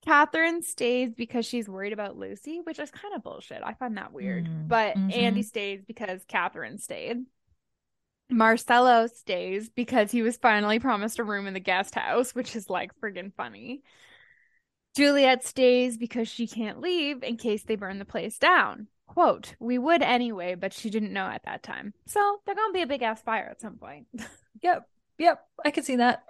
Katherine stays because she's worried about Lucy, which is kind of bullshit. I find that weird. Mm, But mhm. Andy stays because Katherine stayed. Marcelo stays because he was finally promised a room in the guest house, which is like friggin' funny. Juliette stays because she can't leave in case they burn the place down. Quote, we would anyway, but she didn't know at that time. So they're gonna be a big ass fire at some point. [laughs] Yep. Yep. I can see that.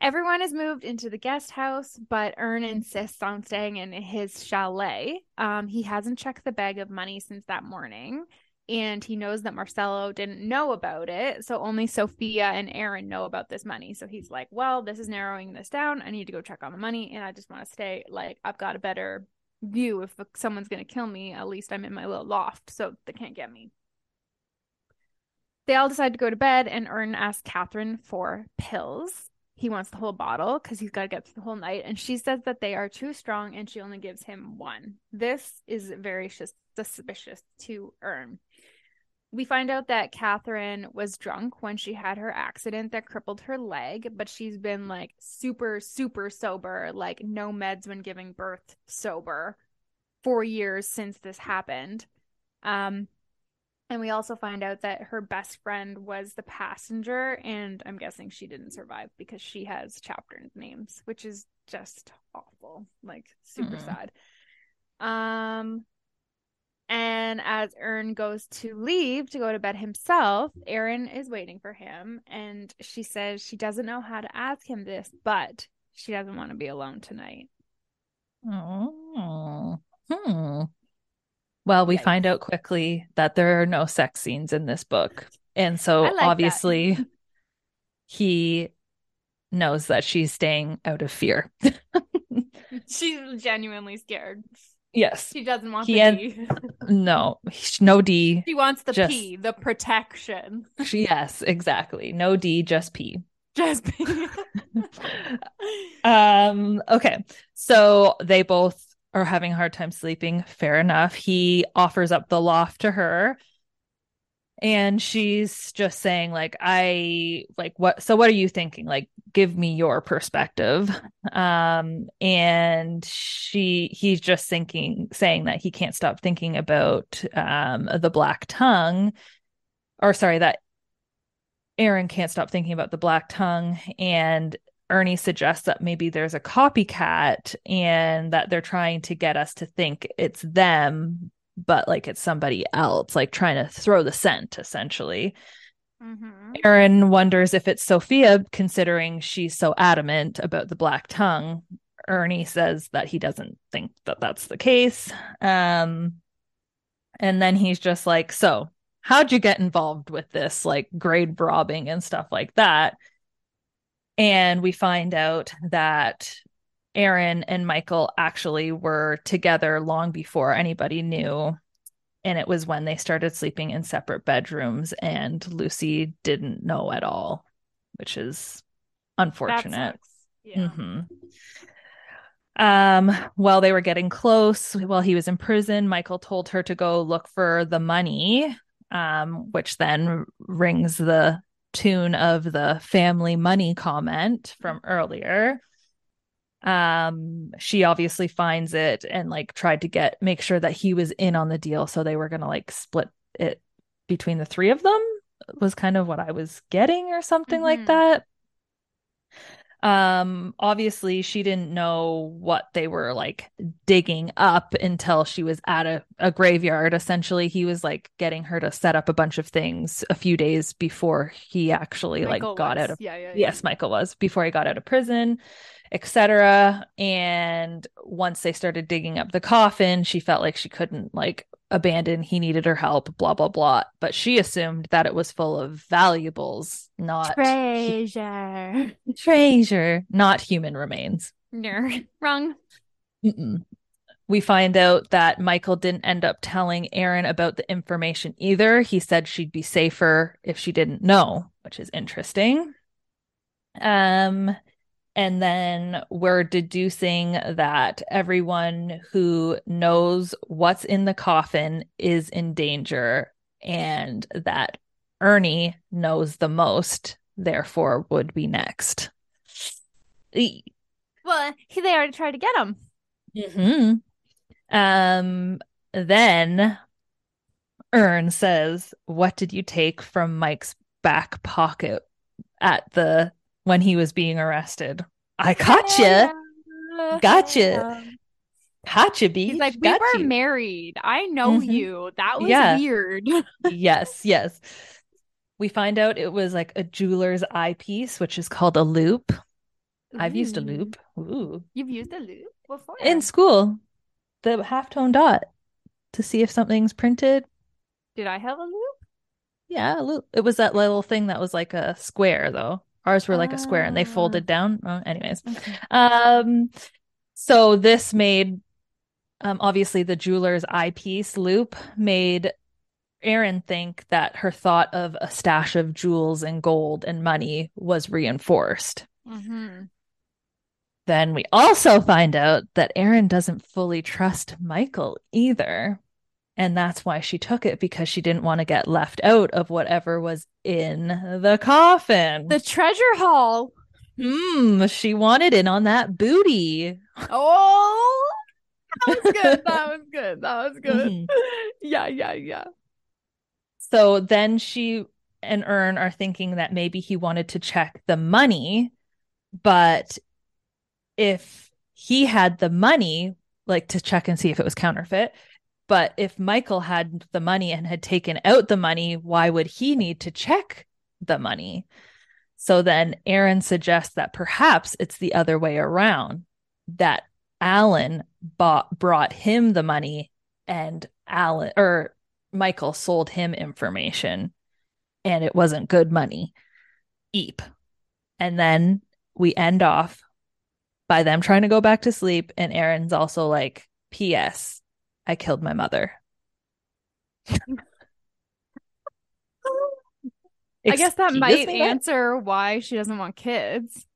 Everyone has moved into the guest house, but Ern insists on staying in his chalet. Um, he hasn't checked the bag of money since that morning, and he knows that Marcelo didn't know about it. So only Sofia and Erin know about this money. So he's like, Well, this is narrowing this down. I need to go check on the money, and I just want to stay. Like, I've got a better view. If someone's going to kill me, at least I'm in my little loft, so they can't get me. They all decide to go to bed, and Ern asks Katherine for pills. He wants the whole bottle because he's got to get through the whole night. And she says that they are too strong and she only gives him one. This is very sus- suspicious to Ern. We find out that Katherine was drunk when she had her accident that crippled her leg, but she's been like super, super sober, like no meds when giving birth, sober, for years since this happened. Um, and we also find out that her best friend was the passenger, and I'm guessing she didn't survive because she has chapter names, which is just awful, like super Mhm. sad. Um, and as Ern goes to leave to go to bed himself, Erin is waiting for him, and she says she doesn't know how to ask him this, but she doesn't want to be alone tonight. Oh. Hmm. Well, we find out quickly that there are no sex scenes in this book. And so like obviously [laughs] he knows that she's staying out of fear. [laughs] She's genuinely scared. yes. She doesn't want He the had- D. [laughs] No. No D. She wants the Just- P, the protection. Yes, exactly. No D, just P. Just P. Um, okay. So they both are having a hard time sleeping. Fair enough. He offers up the loft to her. And she's just saying, like, I like what so what are you thinking? Like, give me your perspective. Um, and she he's just thinking, saying that he can't stop thinking about um the black tongue, or sorry, that Erin can't stop thinking about the black tongue. And Ernie suggests that maybe there's a copycat and that they're trying to get us to think it's them, but like it's somebody else, like trying to throw the scent essentially. Mhm. Erin wonders if it's Sofia, considering she's so adamant about the black tongue. Ernie says that he doesn't think that that's the case. Um, and then he's just like, So, how'd you get involved with this, like grade robbing and stuff like that? And we find out that Erin and Michael actually were together long before anybody knew and it was when they started sleeping in separate bedrooms and Lucy didn't know at all, which is unfortunate. Yeah. hmm Um, while they were getting close, while he was in prison, Michael told her to go look for the money, um, which then rings the tune of the family money comment from earlier. Um, she obviously finds it and like tried to get make sure that he was in on the deal, so they were gonna like split it between the three of them was kind of what I was getting or something like Mhm. that. Um, obviously she didn't know what they were like digging up until she was at a, a graveyard. Essentially, he was like getting her to set up a bunch of things a few days before he actually Michael like got was. out of yeah, yeah, yeah. yes, Michael was before he got out of prison, etc. And once they started digging up the coffin, she felt like she couldn't like abandon. He needed her help. Blah blah blah. But she assumed that it was full of valuables, not Treasure. treasure, not human remains. Nerd. Wrong. Mm-mm. We find out that Michael didn't end up telling Erin about the information either. He said she'd be safer if she didn't know, which is interesting. Um, and then we're deducing that everyone who knows what's in the coffin is in danger and that Ernie knows the most, therefore would be next. Well, he, they already tried to get him. hmm Um, then Ern says, What did you take from Mike's back pocket at the when he was being arrested? I caught you. Gotcha. Gotcha, B. He's like, we Got were you." married. I know Mhm. you. That was Yeah. weird. yes, yes. We find out it was like a jeweler's eyepiece, which is called a loupe. I've used a loupe. Ooh. You've used a loupe before. In school, the halftone dot to see if something's printed. Did I have a loupe? Yeah, a loupe. It was that little thing that was like a square, though. Ours were like a square and they Ah. folded down. Oh, anyways. Okay. Um, so this made um obviously the jeweler's eyepiece loupe made Erin think that her thought of a stash of jewels and gold and money was reinforced. hmm Then we also find out that Erin doesn't fully trust Michael either. And that's why she took it because she didn't want to get left out of whatever was in the coffin. The treasure haul. Hmm, she wanted in on that booty. Oh, that was good. [laughs] That was good. That was good. Mhm. Yeah, yeah, yeah. So then she and Ern are thinking that maybe he wanted to check the money, but if he had the money, like to check and see if it was counterfeit, but if Michael had the money and had taken out the money, why would he need to check the money? So then Erin suggests that perhaps it's the other way around, that Alan bought brought him the money and Alan or Michael sold him information and it wasn't good money. Eep. And then we end off by them trying to go back to sleep. And Erin's also like, P.S. I killed my mother. I guess that Excuse might me, what? answer why she doesn't want kids.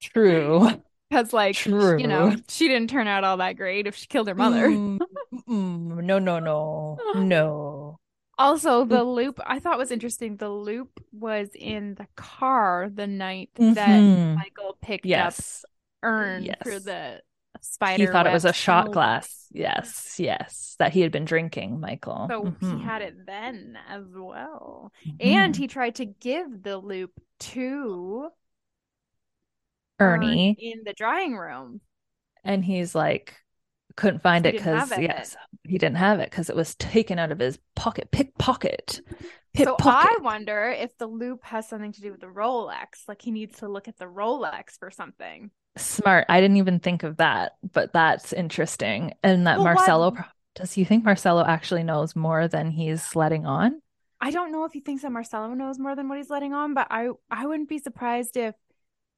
True. Because, like, you know, she didn't turn out all that great if she killed her mother. Mm, mm, no, no, no, [sighs] no. Also, the loupe I thought was interesting. The loupe was in the car the night that Mhm. Michael picked Yes. up Ern Yes. for the spider. He thought it was a shot glass. Yes, yes. That he had been drinking, Michael. So Mhm. he had it then as well. And Mhm. he tried to give the loupe to Ern Ernie. in the drawing room. and he's like couldn't find it because yes he didn't have it because it was taken out of his pocket pickpocket [laughs] So I wonder if the loupe has something to do with the Rolex. Like he needs to look at the Rolex for something. Smart i didn't even think of that but that's interesting and that Well, marcelo does you think marcelo actually knows more than he's letting on I don't know if he thinks that Marcelo knows more than what he's letting on, but I I wouldn't be surprised if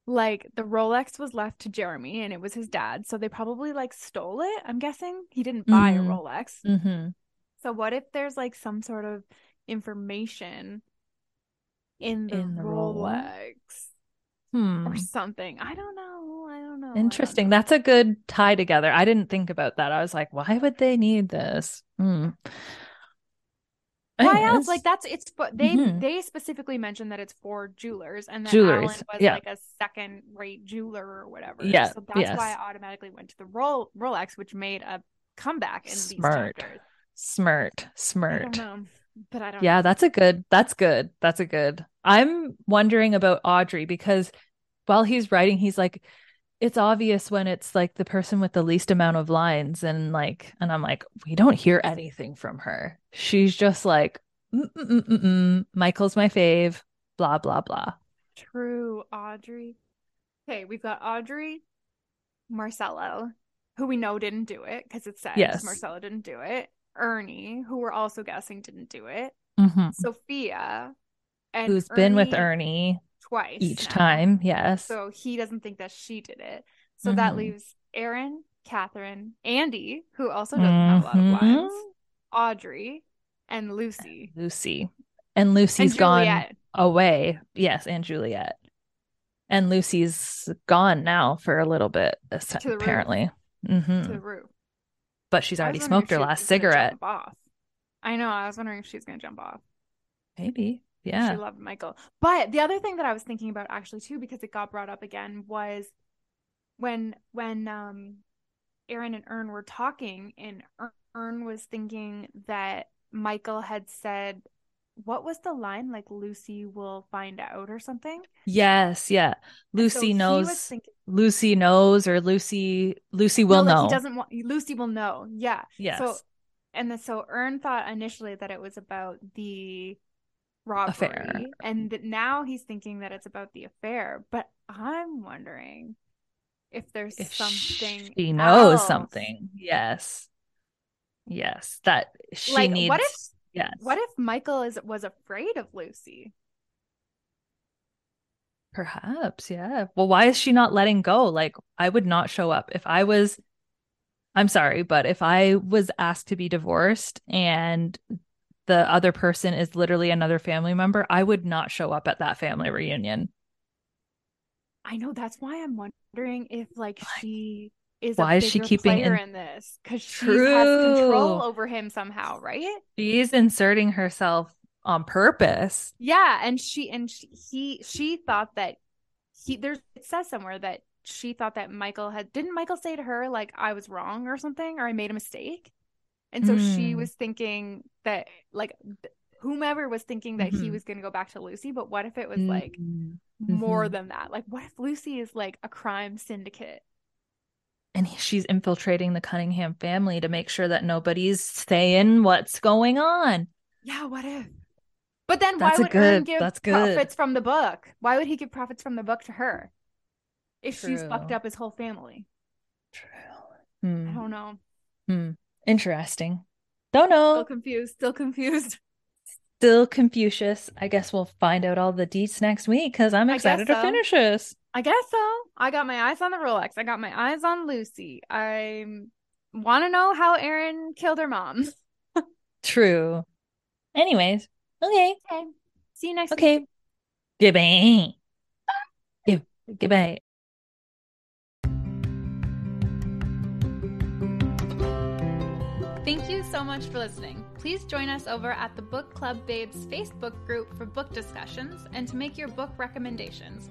like the Rolex was left to Jeremy and it was his dad, so they probably like stole it. I'm guessing he didn't buy Mhm. a Rolex. mm-hmm So what if there's like some sort of information in the, In the roll? Rolex Hmm. or something? I don't know. I don't know. I don't Interesting. know. That's a good tie together. I didn't think about that. I was like, why would they need this? Hmm. Why else? Like that's it's but they Mhm. they specifically mentioned that it's for jewelers and that Jewelers, Alan was yeah. like a second rate jeweler or whatever. Yeah, So that's why. I automatically went to the Roll Rolex, which made a comeback in these Smart. chapters. Smart. Smart. But I don't Yeah, know. that's a good. That's good. That's a good. I'm wondering about Audrey because while he's writing, he's like, it's obvious when it's like the person with the least amount of lines, and like, and I'm like, we don't hear anything from her. She's just like, Mm-mm-mm-mm-mm. Michael's my fave. Blah blah blah. True, Audrey. Okay, we've got Audrey, Marcelo, who we know didn't do it because it says Yes. Marcelo didn't do it. Ernie, who we're also guessing didn't do it. Mhm. Sofia, and Who's been with Ernie twice each now. time? Yes. So he doesn't think that she did it. So that Mhm. leaves Erin, Katherine, Andy, who also doesn't have a lot of lines, Audrey, and Lucy. Lucy. And And Lucy's gone away. Yes, and Juliette. And Lucy's gone now for a little bit, as- To the roof. apparently. to hmm the roof. But she's already smoked her last cigarette. I know. I was wondering if she's going to jump off. Maybe. Yeah. She loved Michael. But the other thing that I was thinking about actually too, because it got brought up again, was when when um Erin and Ern were talking, and Er- Ern was thinking that Michael had said, "What was the line? Like Lucy will find out or something." Yes. Yeah. And so Lucy knows. thinking, Lucy knows, or Lucy. Lucy will no, like know. he doesn't want Lucy will know. Yeah. Yes. So and then so Ern thought initially that it was about the robbery, Affair. and that now he's thinking that it's about the affair. But I'm wondering if there's if something she knows else. something. Yes. Yes. That she Like, needs. what if yes. what if Michael is was afraid of Lucy? Perhaps, yeah. Well, why is she not letting go? Like, I would not show up if I was, I'm sorry, but if I was asked to be divorced and the other person is literally another family member, I would not show up at that family reunion. I know that's why I'm wondering if like Like, she is why is she keeping in- in this because she has control over him somehow, right? She's inserting herself on purpose. Yeah, and she and she, he she thought that he there's it says somewhere that she thought that Michael had didn't Michael say to her like I was wrong or something or I made a mistake. And so she Hmm. was thinking that like whomever was thinking that he Mhm. was going to go back to Lucy, but what if it was like Mm, more than that? Like what if Lucy is like a crime syndicate? And he- she's infiltrating the Cunningham family to make sure that nobody's saying what's going on. Yeah, what if? But then That's why would Ern good- give that's good. profits from the book? Why would he give profits from the book to her? If she's fucked up his whole family. True. I Hmm. don't know. Hmm. Interesting. Don't know. Still confused. Still confused. Still Confucius. I guess we'll find out all the deets next week because I'm I excited to finish this. I guess so. I got my eyes on the Rolex. I got my eyes on Lucy. I want to know how Erin killed her mom. [laughs] True. Anyways, okay. Okay. See you next week. Okay. Goodbye. Good- Goodbye. Thank you so much for listening. Please join us over at the Book Club Babes Facebook group for book discussions and to make your book recommendations,